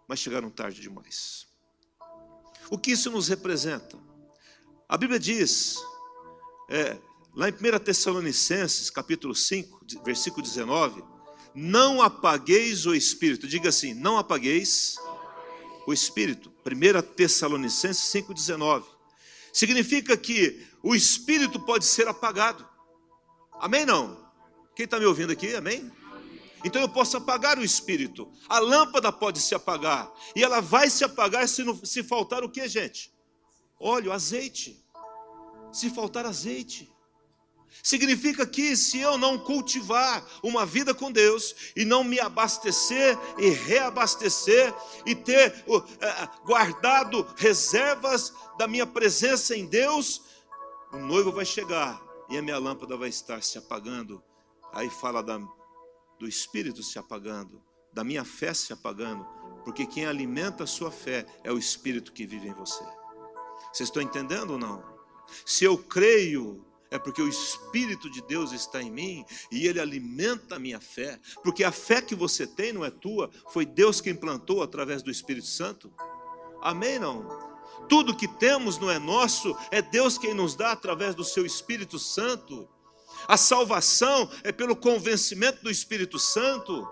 mas chegaram tarde demais. O que isso nos representa? A Bíblia diz, é, lá em 1 Tessalonicenses, capítulo 5, versículo 19, não apagueis o espírito. Diga assim: não apagueis o espírito. 1 Tessalonicenses 5,19. Significa que o espírito pode ser apagado. Amém? Não? Quem está me ouvindo aqui? Amém? Então eu posso apagar o espírito. A lâmpada pode se apagar. E ela vai se apagar se, não, se faltar o que, gente? Óleo, azeite. Se faltar azeite. Significa que se eu não cultivar uma vida com Deus e não me abastecer e reabastecer e ter uh, guardado reservas da minha presença em Deus, o noivo vai chegar e a minha lâmpada vai estar se apagando. Aí fala da, do espírito se apagando, da minha fé se apagando, porque quem alimenta a sua fé é o espírito que vive em você. Vocês estão entendendo ou não? Se eu creio é porque o Espírito de Deus está em mim e ele alimenta a minha fé. Porque a fé que você tem não é tua, foi Deus quem plantou através do Espírito Santo. Amém? Não? Tudo que temos não é nosso, é Deus quem nos dá através do seu Espírito Santo. A salvação é pelo convencimento do Espírito Santo.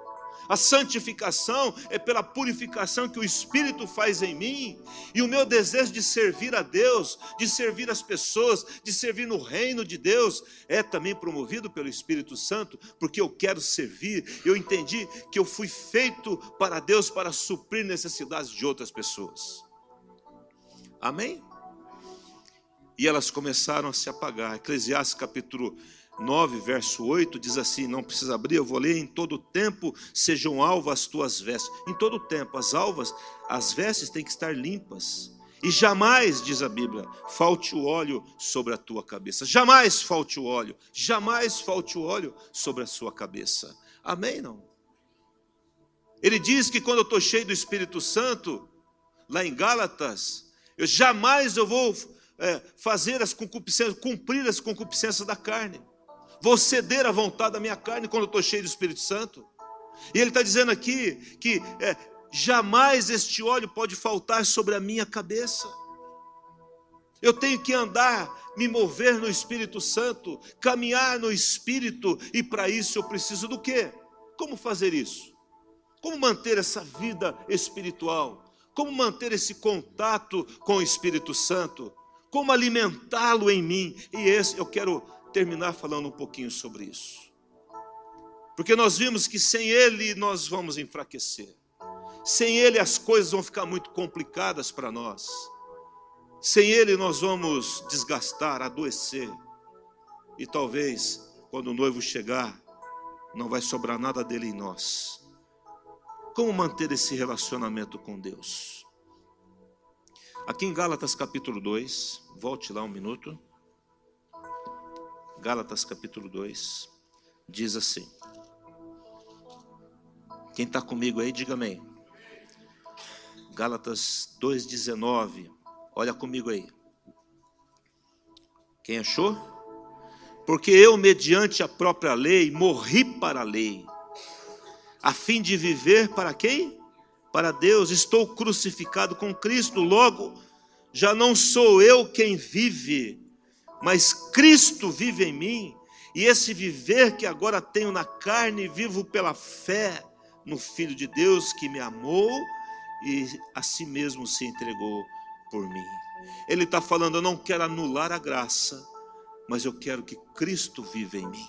A santificação é pela purificação que o Espírito faz em mim. E o meu desejo de servir a Deus, de servir as pessoas, de servir no reino de Deus, é também promovido pelo Espírito Santo, porque eu quero servir. Eu entendi que eu fui feito para Deus para suprir necessidades de outras pessoas. Amém? E elas começaram a se apagar. Eclesiastes capítulo 9, verso 8, diz assim: não precisa abrir, eu vou ler. Em todo tempo sejam alvas as tuas vestes. Em todo tempo, as alvas, as vestes têm que estar limpas. E jamais, diz a Bíblia, falte o óleo sobre a tua cabeça. Jamais falte o óleo. Jamais falte o óleo sobre a sua cabeça. Amém? Não? Ele diz que quando eu estou cheio do Espírito Santo, lá em Gálatas, eu jamais eu vou é, fazer as concupiscências, cumprir as concupiscências da carne vou ceder à vontade da minha carne quando eu estou cheio do Espírito Santo. E ele está dizendo aqui que é, jamais este óleo pode faltar sobre a minha cabeça. Eu tenho que andar, me mover no Espírito Santo, caminhar no Espírito, e para isso eu preciso do quê? Como fazer isso? Como manter essa vida espiritual? Como manter esse contato com o Espírito Santo? Como alimentá-lo em mim? E esse eu quero terminar falando um pouquinho sobre isso. Porque nós vimos que sem Ele nós vamos enfraquecer. Sem Ele as coisas vão ficar muito complicadas para nós. Sem Ele nós vamos desgastar, adoecer. E talvez, quando o noivo chegar, não vai sobrar nada dele em nós. Como manter esse relacionamento com Deus? Aqui em Gálatas capítulo 2, volte lá um minuto. Gálatas capítulo 2, diz assim. Quem está comigo aí, diga amém. Gálatas 2,19 Olha comigo aí. Quem achou? Porque eu, mediante a própria lei, morri para a lei, a fim de viver para quem? Para Deus. Estou crucificado com Cristo, logo, já não sou eu quem vive, mas Cristo vive em mim. E esse viver que agora tenho na carne, vivo pela fé no Filho de Deus que me amou e a si mesmo se entregou por mim. Ele está falando: eu não quero anular a graça, mas eu quero que Cristo viva em mim.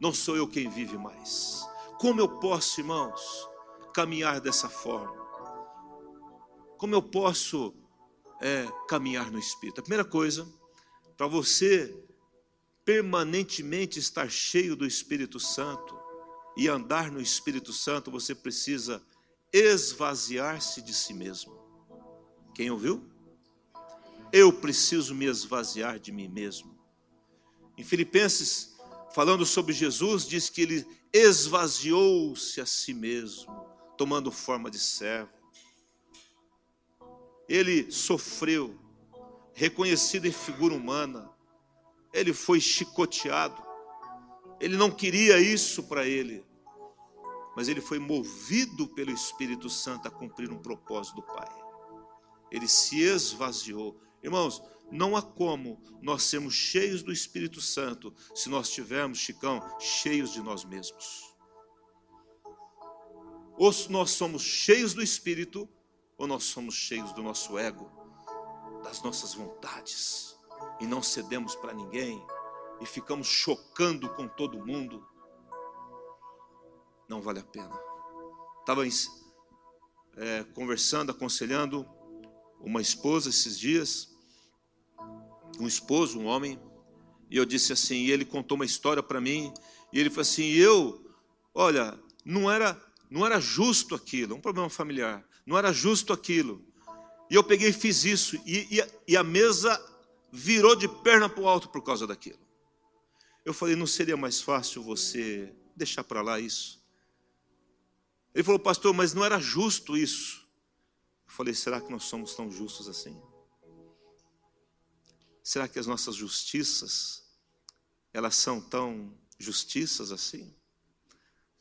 Não sou eu quem vive mais. Como eu posso, irmãos, caminhar dessa forma? Como eu posso é, caminhar no Espírito? A primeira coisa, para você permanentemente estar cheio do Espírito Santo e andar no Espírito Santo, você precisa esvaziar-se de si mesmo. Quem ouviu? Eu preciso me esvaziar de mim mesmo. Em Filipenses, falando sobre Jesus, diz que ele esvaziou-se a si mesmo, tomando forma de servo. Ele sofreu, reconhecido em figura humana, ele foi chicoteado, ele não queria isso para ele, mas ele foi movido pelo Espírito Santo a cumprir um propósito do Pai. Ele se esvaziou. Irmãos, não há como nós sermos cheios do Espírito Santo se nós tivermos, Chicão, cheios de nós mesmos. Ou nós somos cheios do Espírito, ou nós somos cheios do nosso ego, das nossas vontades, e não cedemos para ninguém, e ficamos chocando com todo mundo. Não vale a pena. Estava é, conversando, aconselhando uma esposa esses dias, um esposo, um homem, e eu disse assim, e ele contou uma história para mim, e ele falou assim, eu, olha, não era, não era justo aquilo, um problema familiar, não era justo aquilo. E eu peguei e fiz isso, e, e, e a mesa virou de perna para o alto por causa daquilo. Eu falei, não seria mais fácil você deixar para lá isso? Ele falou, pastor, mas não era justo isso. Eu falei, será que nós somos tão justos assim? Será que as nossas justiças, elas são tão justiças assim?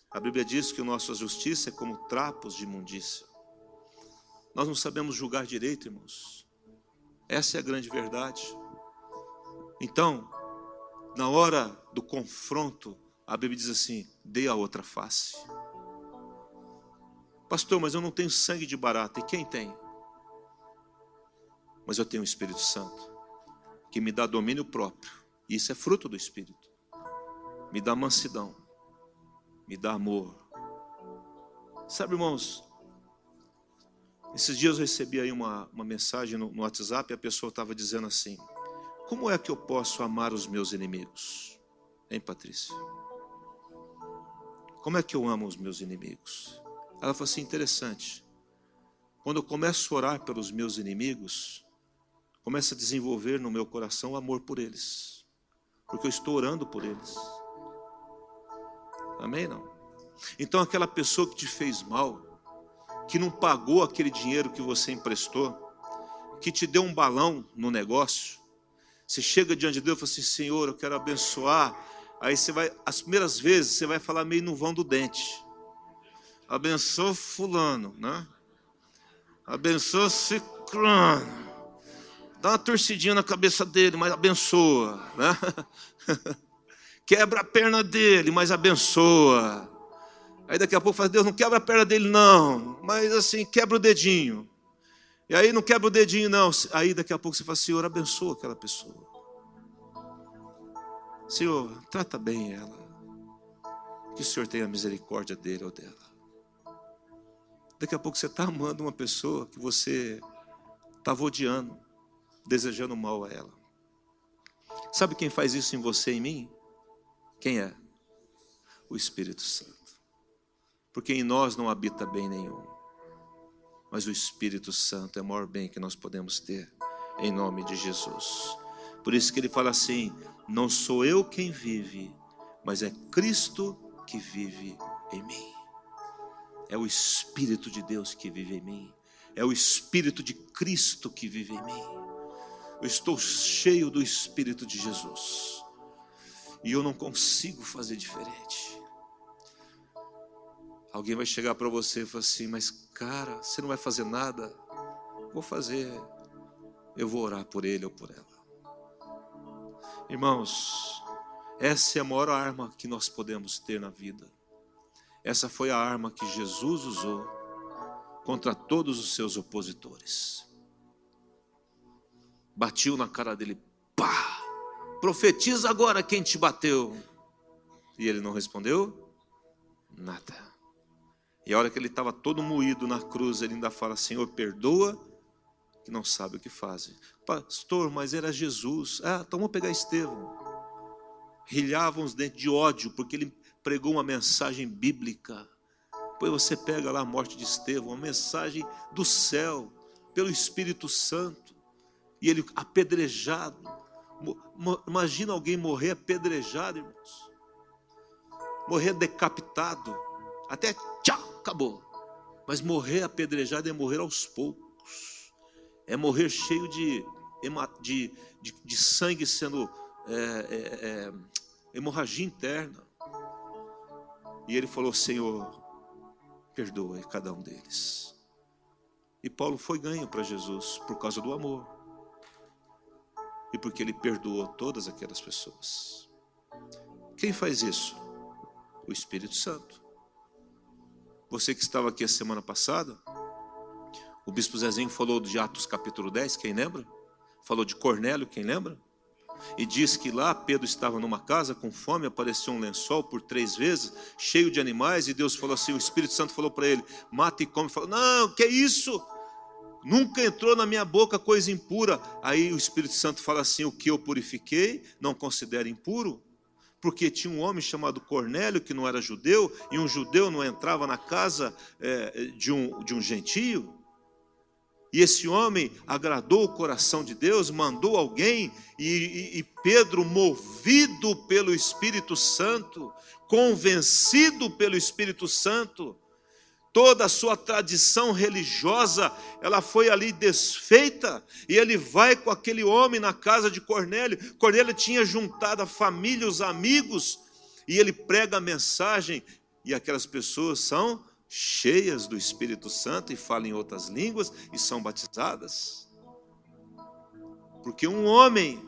A Bíblia diz que a nossa justiça é como trapos de imundícia. Nós não sabemos julgar direito, irmãos. Essa é a grande verdade. Então, na hora do confronto, a Bíblia diz assim: dê a outra face. Pastor, mas eu não tenho sangue de barata. E quem tem? Mas eu tenho o Espírito Santo que me dá domínio próprio. Isso é fruto do Espírito. Me dá mansidão, me dá amor. Sabe, irmãos, esses dias eu recebi aí uma, uma mensagem no, no WhatsApp e a pessoa estava dizendo assim: Como é que eu posso amar os meus inimigos? Hein, Patrícia? Como é que eu amo os meus inimigos? Ela falou assim: interessante. Quando eu começo a orar pelos meus inimigos, começa a desenvolver no meu coração o amor por eles, porque eu estou orando por eles. Amém? Não? Então, aquela pessoa que te fez mal, que não pagou aquele dinheiro que você emprestou, que te deu um balão no negócio, você chega diante de Deus e fala assim: Senhor, eu quero abençoar. Aí você vai, as primeiras vezes, você vai falar meio no vão do dente. Abençoa Fulano, né? Abençoa Ciclano dá uma torcidinha na cabeça dele, mas abençoa. Né? <laughs> Quebra a perna dele, mas abençoa. Aí daqui a pouco fala, Deus, não quebra a perna dele, não. Mas assim, quebra o dedinho. E aí não quebra o dedinho, não. Aí daqui a pouco você fala, Senhor, abençoa aquela pessoa. Senhor, trata bem ela. Que o Senhor tenha misericórdia dele ou dela. Daqui a pouco você está amando uma pessoa que você estava odiando desejando mal a ela. Sabe quem faz isso em você e em mim? Quem é? O Espírito Santo. Porque em nós não habita bem nenhum. Mas o Espírito Santo é o maior bem que nós podemos ter, em nome de Jesus. Por isso que ele fala assim: não sou eu quem vive, mas é Cristo que vive em mim. É o Espírito de Deus que vive em mim. é o Espírito de Cristo que vive em mim. Eu estou cheio do Espírito de Jesus. E eu não consigo fazer diferente. Alguém vai chegar para você e falar assim: Mas, cara, você não vai fazer nada? Vou fazer. Eu vou orar por ele ou por ela. Irmãos, essa é a maior arma que nós podemos ter na vida. Essa foi a arma que Jesus usou contra todos os seus opositores. Batiu na cara dele, pá! Profetiza agora quem te bateu. E ele não respondeu nada. E a hora que ele estava todo moído na cruz, ele ainda fala: Senhor, perdoa, que não sabe o que fazem. Pastor, mas era Jesus. Ah, então vamos pegar Estevão rilhavam os dentes de ódio, porque ele pregou uma mensagem bíblica. Depois você pega lá a morte de Estevão, uma mensagem do céu, pelo Espírito Santo, e ele apedrejado. Imagina alguém morrer apedrejado, irmãos. Morrer decapitado, até tchau, acabou. Mas morrer apedrejado é morrer aos poucos, é morrer cheio de, de, de, de sangue sendo é, é, é, hemorragia interna. E ele falou: Senhor, perdoe cada um deles. E Paulo foi ganho para Jesus por causa do amor. E porque ele perdoou todas aquelas pessoas. Quem faz isso? O Espírito Santo. Você que estava aqui a semana passada, o bispo Zezinho falou de Atos capítulo 10, quem lembra? Falou de Cornélio, quem lembra? E diz que lá Pedro estava numa casa com fome, apareceu um lençol por três vezes, cheio de animais, e Deus falou assim: o Espírito Santo falou para ele: mata e come. Ele falou: não, que é isso? Nunca entrou na minha boca coisa impura. Aí o Espírito Santo fala assim: o que eu purifiquei, não considero impuro? Porque tinha um homem chamado Cornélio, que não era judeu, e um judeu não entrava na casa é, de, um, de um gentio. E esse homem agradou o coração de Deus, mandou alguém, e, e, e, Pedro, movido pelo Espírito Santo, convencido pelo Espírito Santo, toda a sua tradição religiosa, ela foi ali desfeita, e ele vai com aquele homem na casa de Cornélio. Cornélio tinha juntado a família, os amigos, e ele prega a mensagem, e aquelas pessoas são cheias do Espírito Santo e falam em outras línguas e são batizadas. Porque um homem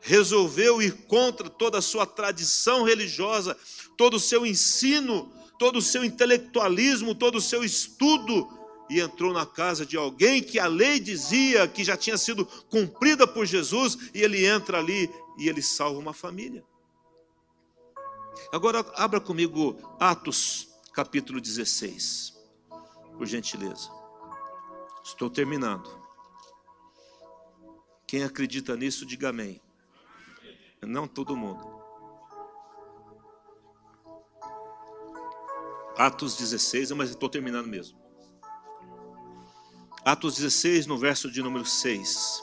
resolveu ir contra toda a sua tradição religiosa, todo o seu ensino, todo o seu intelectualismo, todo o seu estudo, e entrou na casa de alguém que a lei dizia que já tinha sido cumprida por Jesus, e ele entra ali e ele salva uma família. Agora abra comigo Atos capítulo 16, por gentileza. Estou terminando. Quem acredita nisso, diga amém. Não todo mundo. Atos 16, mas estou terminando mesmo. Atos 16, no verso de número 6.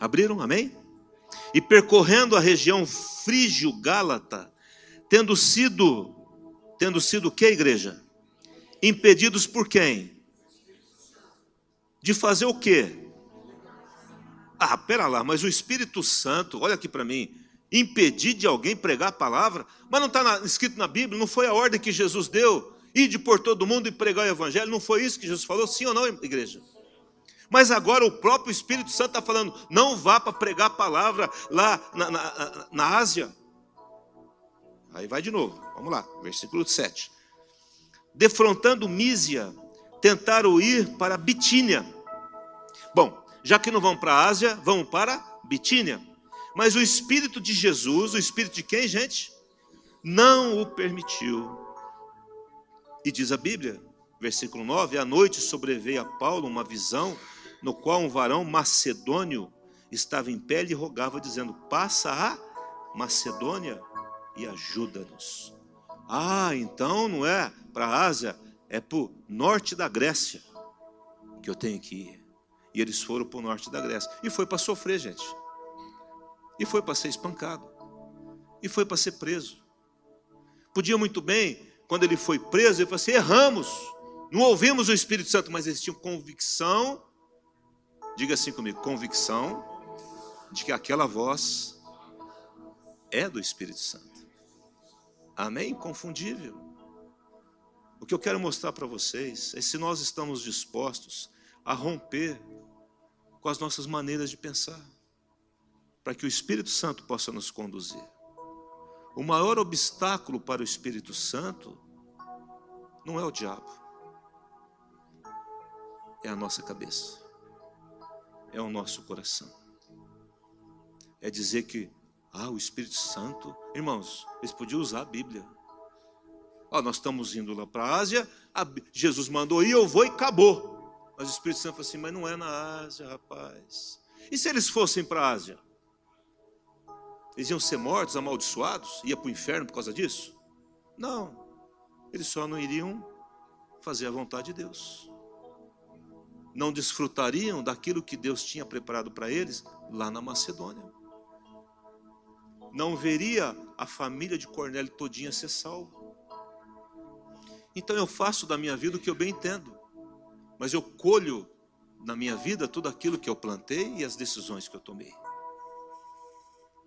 Abriram? Amém? E percorrendo a região frígio-gálata, tendo sido, tendo sido que igreja? Impedidos por quem? De fazer o quê? Ah, pera lá, mas o Espírito Santo, olha aqui para mim, impedir de alguém pregar a palavra, mas não está escrito na Bíblia, não foi a ordem que Jesus deu, ide por todo mundo e pregar o Evangelho, não foi isso que Jesus falou, sim ou não, igreja? Mas agora o próprio Espírito Santo está falando, não vá para pregar a palavra lá na, na, na Ásia, Aí vai de novo, vamos lá, versículo 7. Defrontando Mísia, tentaram ir para Bitínia. Bom, já que não vão para a Ásia, vão para Bitínia. Mas o Espírito de Jesus, o Espírito de quem, gente? Não o permitiu. E diz a Bíblia, versículo 9: À noite sobreveio a Paulo uma visão, no qual um varão macedônio estava em pé e rogava, dizendo: Passa a Macedônia e ajuda-nos. Ah, então não é para a Ásia, é para o norte da Grécia que eu tenho que ir. E eles foram para o norte da Grécia. E foi para sofrer, gente. E foi para ser espancado. E foi para ser preso. Podia muito bem, quando ele foi preso, ele falou assim: erramos, Não ouvimos o Espírito Santo, mas eles tinham convicção, diga assim comigo, convicção de que aquela voz é do Espírito Santo. Amém? Confundível. O que eu quero mostrar para vocês é se nós estamos dispostos a romper com as nossas maneiras de pensar, para que o Espírito Santo possa nos conduzir. O maior obstáculo para o Espírito Santo não é o diabo, é a nossa cabeça, é o nosso coração. É dizer que, ah, o Espírito Santo, irmãos, eles podiam usar a Bíblia. Ah, nós estamos indo lá para a Ásia, Jesus mandou ir, eu vou e acabou. Mas o Espírito Santo falou assim: mas não é na Ásia, rapaz. E se eles fossem para a Ásia? Eles iam ser mortos, amaldiçoados? Ia para o inferno por causa disso? Não. Eles só não iriam fazer a vontade de Deus. Não desfrutariam daquilo que Deus tinha preparado para eles lá na Macedônia. Não veria a família de Cornélio todinha ser salva. Então eu faço da minha vida o que eu bem entendo mas eu colho na minha vida tudo aquilo que eu plantei e as decisões que eu tomei.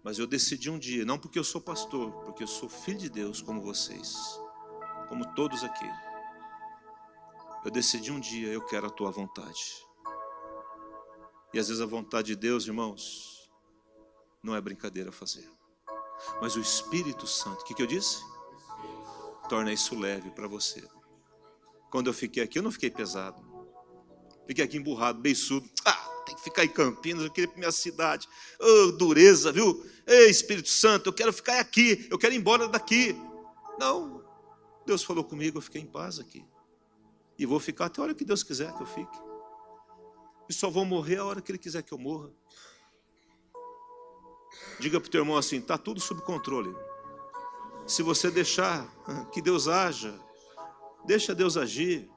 Mas eu decidi um dia, não porque eu sou pastor, porque eu sou filho de Deus como vocês, como todos aqui. Eu decidi um dia, eu quero a tua vontade. E às vezes a vontade de Deus, irmãos, não é brincadeira fazer. Mas o Espírito Santo, o que, que eu disse? Torna isso leve para você. Quando eu fiquei aqui, eu não fiquei pesado. Fiquei aqui emburrado, beiçudo. Ah, tem que ficar em Campinas, eu queria ir para minha cidade. Oh, dureza, viu? Ei, Espírito Santo, eu quero ficar aqui, eu quero ir embora daqui. Não, Deus falou comigo, eu fiquei em paz aqui. E vou ficar até a hora que Deus quiser que eu fique. E só vou morrer a hora que Ele quiser que eu morra. Diga para o teu irmão assim: está tudo sob controle. Se você deixar que Deus haja, deixa Deus agir.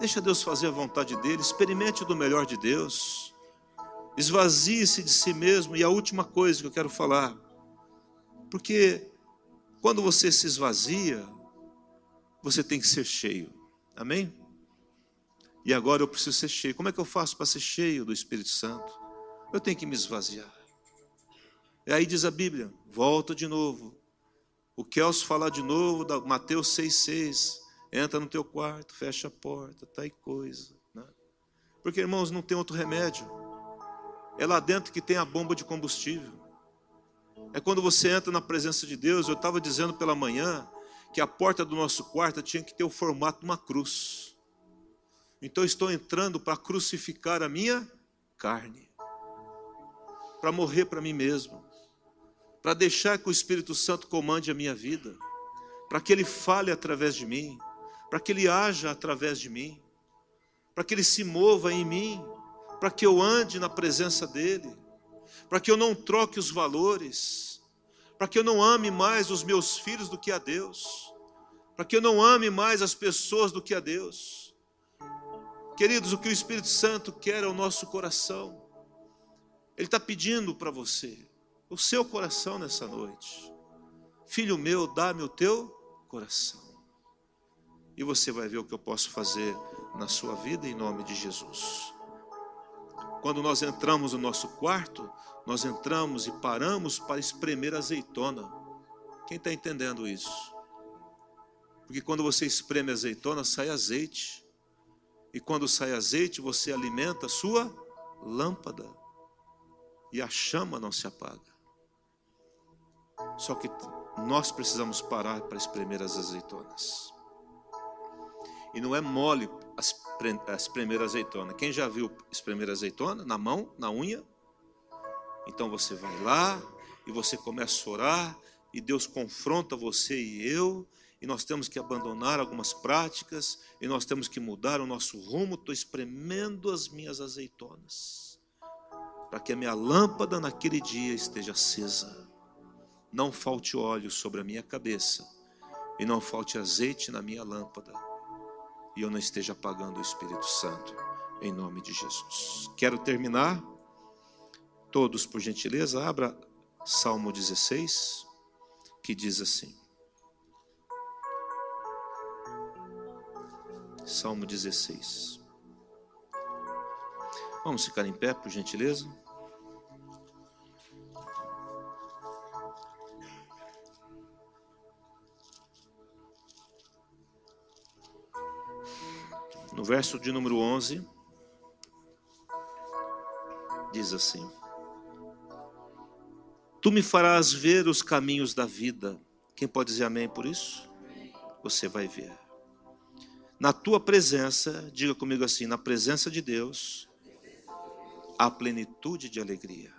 Deixa Deus fazer a vontade dele, experimente do melhor de Deus. Esvazie-se de si mesmo. E a última coisa que eu quero falar, porque quando você se esvazia, você tem que ser cheio. Amém? E agora eu preciso ser cheio. Como é que eu faço para ser cheio do Espírito Santo? Eu tenho que me esvaziar. E aí diz a Bíblia, volta de novo. O Kelso falar de novo Mateus 6,6. Entra no teu quarto, fecha a porta, tá aí coisa. Né? Porque, irmãos, não tem outro remédio. É lá dentro que tem a bomba de combustível. É quando você entra na presença de Deus. Eu estava dizendo pela manhã que a porta do nosso quarto tinha que ter o formato de uma cruz. Então estou entrando para crucificar a minha carne, para morrer para mim mesmo, para deixar que o Espírito Santo comande a minha vida, para que ele fale através de mim para que Ele haja através de mim, para que Ele se mova em mim, para que eu ande na presença dEle, para que eu não troque os valores, para que eu não ame mais os meus filhos do que a Deus, para que eu não ame mais as pessoas do que a Deus. Queridos, o que o Espírito Santo quer é o nosso coração. Ele está pedindo para você, o seu coração nessa noite. Filho meu, dá-me o teu coração e você vai ver o que eu posso fazer na sua vida em nome de Jesus. Quando nós entramos no nosso quarto, nós entramos e paramos para espremer azeitona. Quem está entendendo isso? Porque quando você espreme azeitona, sai azeite. E quando sai azeite, você alimenta a sua lâmpada. E a chama não se apaga. Só que nós precisamos parar para espremer as azeitonas. E não é mole espremer azeitona. Quem já viu espremer azeitona? Na mão, na unha? Então você vai lá e você começa a orar e Deus confronta você e eu e nós temos que abandonar algumas práticas e nós temos que mudar o nosso rumo. Estou espremendo as minhas azeitonas para que a minha lâmpada naquele dia esteja acesa. Não falte óleo sobre a minha cabeça e não falte azeite na minha lâmpada e eu não esteja apagando o Espírito Santo, em nome de Jesus. Quero terminar. Todos, por gentileza, abra Salmo 16, que diz assim: Salmo 16. Vamos ficar em pé, por gentileza? No verso de número 11, diz assim: Tu me farás ver os caminhos da vida. Quem pode dizer amém por isso? Você vai ver. Na tua presença, diga comigo assim: na presença de Deus, há plenitude de alegria.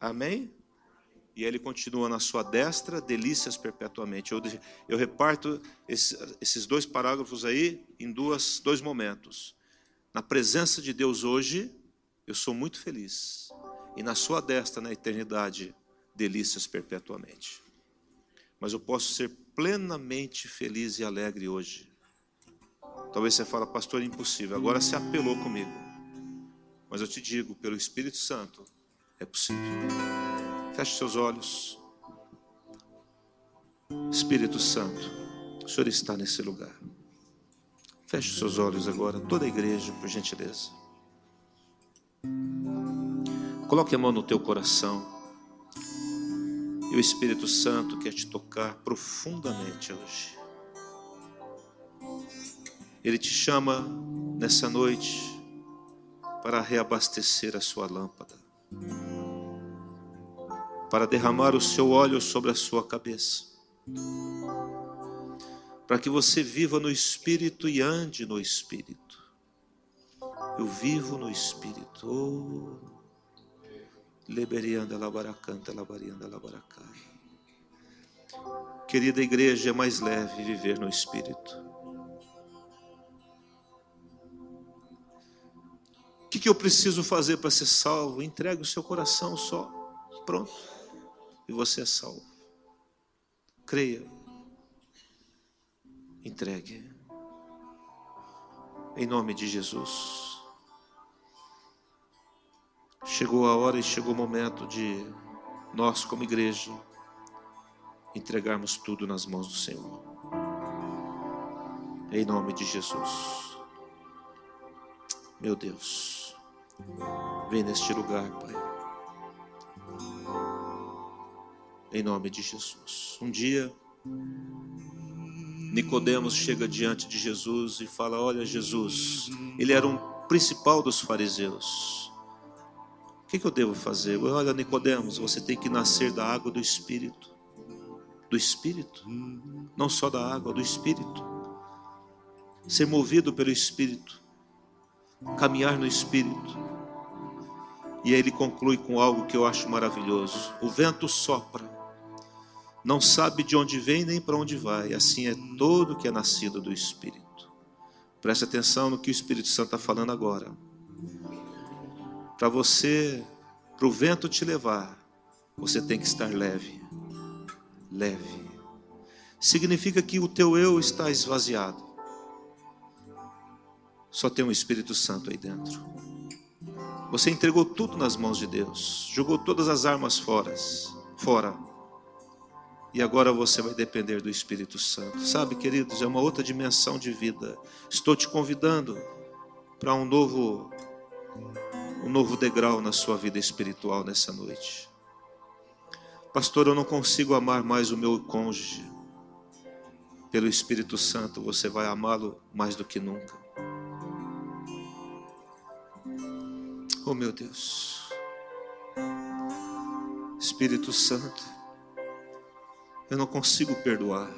Amém? E ele continua na sua destra, delícias perpetuamente. Eu, eu reparto esses, esses dois parágrafos aí em duas, dois momentos. Na presença de Deus hoje, eu sou muito feliz. E na sua destra, na eternidade, delícias perpetuamente. Mas eu posso ser plenamente feliz e alegre hoje. Talvez você fale, pastor, é impossível. Agora você apelou comigo. Mas eu te digo, pelo Espírito Santo, é possível. Feche seus olhos. Espírito Santo, o Senhor está nesse lugar. Feche seus olhos agora, toda a igreja, por gentileza. Coloque a mão no teu coração. E o Espírito Santo quer te tocar profundamente hoje. Ele te chama nessa noite para reabastecer a sua lâmpada, para derramar o seu óleo sobre a sua cabeça, para que você viva no Espírito e ande no Espírito. Eu vivo no Espírito. Oh, leberianda labaracanta, labarianda labaracá. Querida igreja, é mais leve viver no Espírito. que, que eu preciso fazer para ser salvo? Entregue o seu coração só. Pronto. E você é salvo. Creia. Entregue. Em nome de Jesus. Chegou a hora e chegou o momento de nós, como igreja, entregarmos tudo nas mãos do Senhor. Em nome de Jesus. Meu Deus. Vem neste lugar, Pai. Em nome de Jesus. Um dia, Nicodemos chega diante de Jesus e fala: Olha, Jesus, ele era um principal dos fariseus. O que, que eu devo fazer? Olha, Nicodemos, você tem que nascer da água do Espírito. Do Espírito, não só da água, do Espírito. Ser movido pelo Espírito, caminhar no Espírito e aí ele conclui com algo que eu acho maravilhoso: o vento sopra, não sabe de onde vem nem para onde vai, assim é todo que é nascido do Espírito. Preste atenção no que o Espírito Santo está falando agora. Para você, para o vento te levar, você tem que estar leve. Leve. Significa que o teu eu está esvaziado. Só tem um Espírito Santo aí dentro. Você entregou tudo nas mãos de Deus, jogou todas as armas fora, fora. E agora você vai depender do Espírito Santo. Sabe, queridos, é uma outra dimensão de vida. Estou te convidando para um novo um novo degrau na sua vida espiritual nessa noite. Pastor, eu não consigo amar mais o meu cônjuge. Pelo Espírito Santo, você vai amá-lo mais do que nunca. Oh meu Deus, Espírito Santo, eu não consigo perdoar.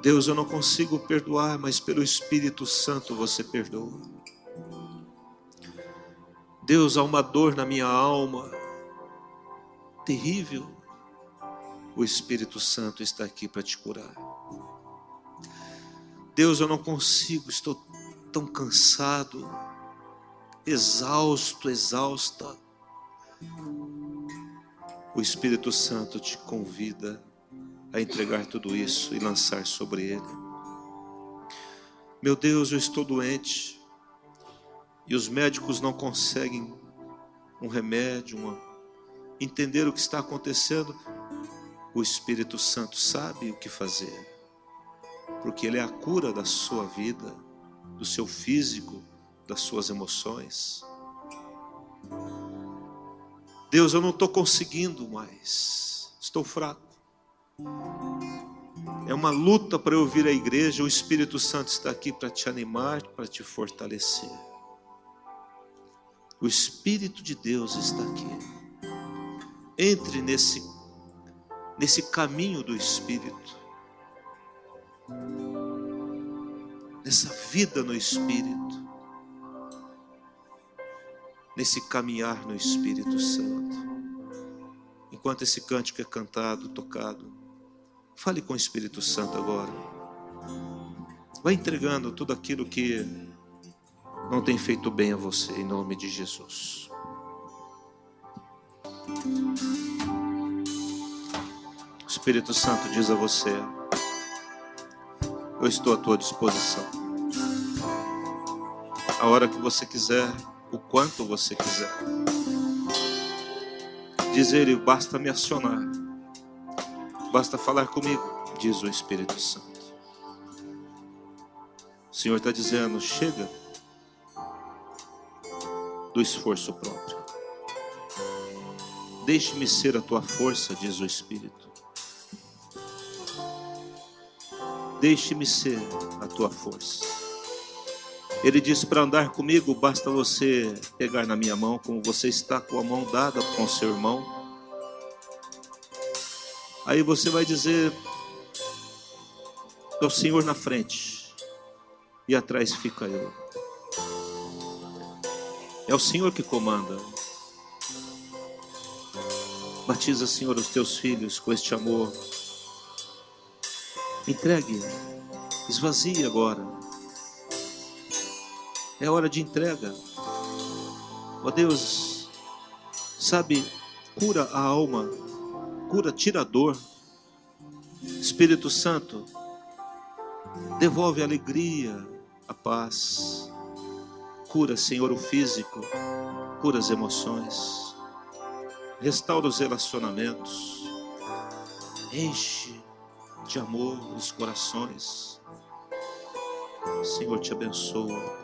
Deus, eu não consigo perdoar, mas pelo Espírito Santo você perdoa. Deus, há uma dor na minha alma, terrível. O Espírito Santo está aqui para te curar. Deus, eu não consigo, estou tão cansado exausto, exausta, o Espírito Santo te convida a entregar tudo isso e lançar sobre Ele. Meu Deus, eu estou doente e os médicos não conseguem um remédio, uma... entender o que está acontecendo. O Espírito Santo sabe o que fazer. porque Ele é a cura da sua vida, do seu físico, das suas emoções. Deus, eu não estou conseguindo mais, estou fraco. É uma luta para eu vir à igreja, o Espírito Santo está aqui para te animar, para te fortalecer. O Espírito de Deus está aqui. Entre nesse, nesse caminho do Espírito, nessa vida no Espírito, nesse caminhar no Espírito Santo. Enquanto esse cântico é cantado, tocado, fale com o Espírito Santo agora. Vai entregando tudo aquilo que não tem feito bem a você, em nome de Jesus. O Espírito Santo diz a você: Eu estou à tua disposição. A hora que você quiser, o quanto você quiser. Diz ele: basta me acionar, basta falar comigo, diz o Espírito Santo. O Senhor está dizendo: chega do esforço próprio. Deixe-me ser a tua força, diz o Espírito. Deixe-me ser a tua força. Ele diz para andar comigo, basta você pegar na minha mão, como você está com a mão dada com seu irmão. Aí você vai dizer: é o Senhor na frente, e atrás fica eu. É o Senhor que comanda. Batiza, Senhor, os teus filhos com este amor. Entregue, esvazie agora. É hora de entrega. Ó oh Deus, sabe, cura a alma, cura, tira a dor. Espírito Santo, devolve a alegria, a paz. Cura, Senhor, o físico, cura as emoções, restaura os relacionamentos, enche de amor os corações. Senhor, te abençoa.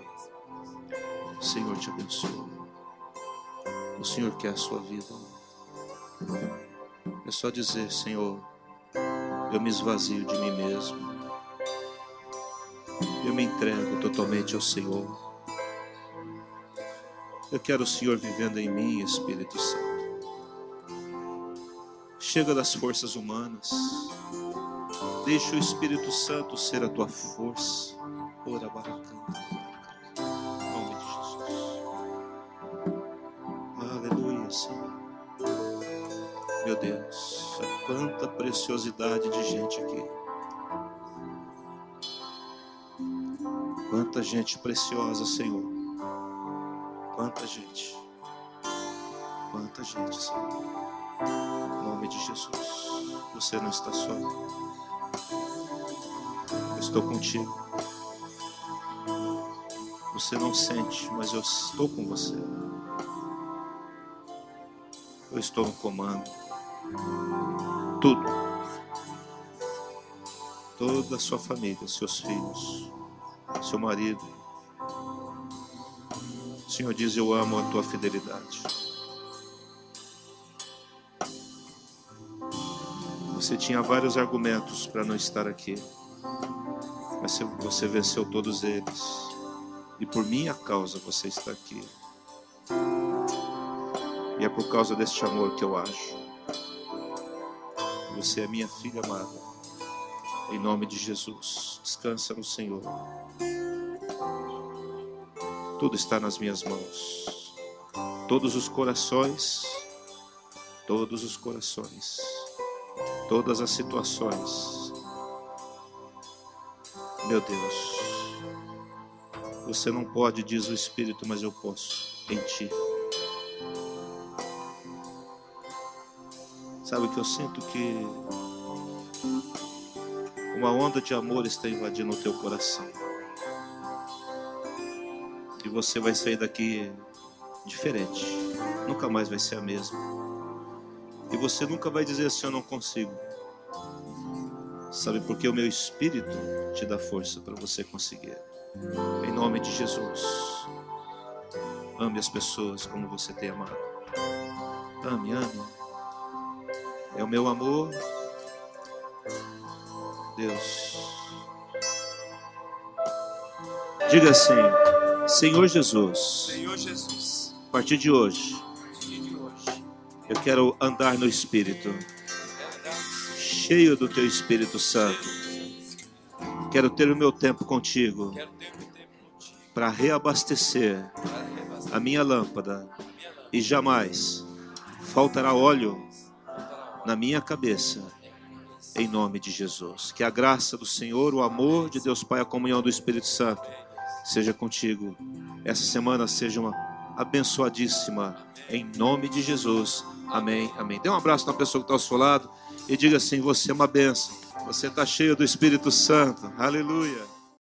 Senhor, te abençoa. O Senhor quer a sua vida. É só dizer, Senhor, eu me esvazio de mim mesmo. Eu me entrego totalmente ao Senhor. Eu quero o Senhor vivendo em mim, Espírito Santo. Chega das forças humanas. Deixa o Espírito Santo ser a tua força. Ora baracanta. Senhor. Meu Deus, quanta preciosidade de gente aqui. Quanta gente preciosa, Senhor. Quanta gente. Quanta gente, Senhor. Em nome de Jesus. Você não está só. Eu estou contigo. Você não sente, mas eu estou com você. Eu estou no comando. Tudo. Toda a sua família, seus filhos, seu marido, Senhor diz: Eu amo a tua fidelidade. Você tinha vários argumentos para não estar aqui, mas você venceu todos eles, e por minha causa você está aqui. E é por causa deste amor que eu ajo. Você é minha filha amada. Em nome de Jesus, descansa no Senhor. Tudo está nas minhas mãos. Todos os corações, todos os corações, todas as situações. Meu Deus, você não pode, diz o Espírito, mas eu posso em ti. Sabe que eu sinto que uma onda de amor está invadindo o teu coração e você vai sair daqui diferente. Nunca mais vai ser a mesma. E você nunca vai dizer assim: Eu não consigo. Sabe por que o meu espírito te dá força para você conseguir. Em nome de Jesus. Ame as pessoas como você tem amado. Ame, ame. É o meu amor. Deus. Diga assim: Senhor Jesus. Senhor Jesus. A partir de hoje, eu quero andar no Espírito, cheio do Teu Espírito Santo. Quero ter o meu tempo contigo para reabastecer a minha lâmpada. e jamais faltará óleo na minha cabeça, em nome de Jesus. Que a graça do Senhor, o amor de Deus Pai, a comunhão do Espírito Santo seja contigo. Essa semana seja uma abençoadíssima, em nome de Jesus. Amém, amém. Dê um abraço na pessoa que está ao seu lado e diga assim: Você é uma benção, você está cheio do Espírito Santo. Aleluia.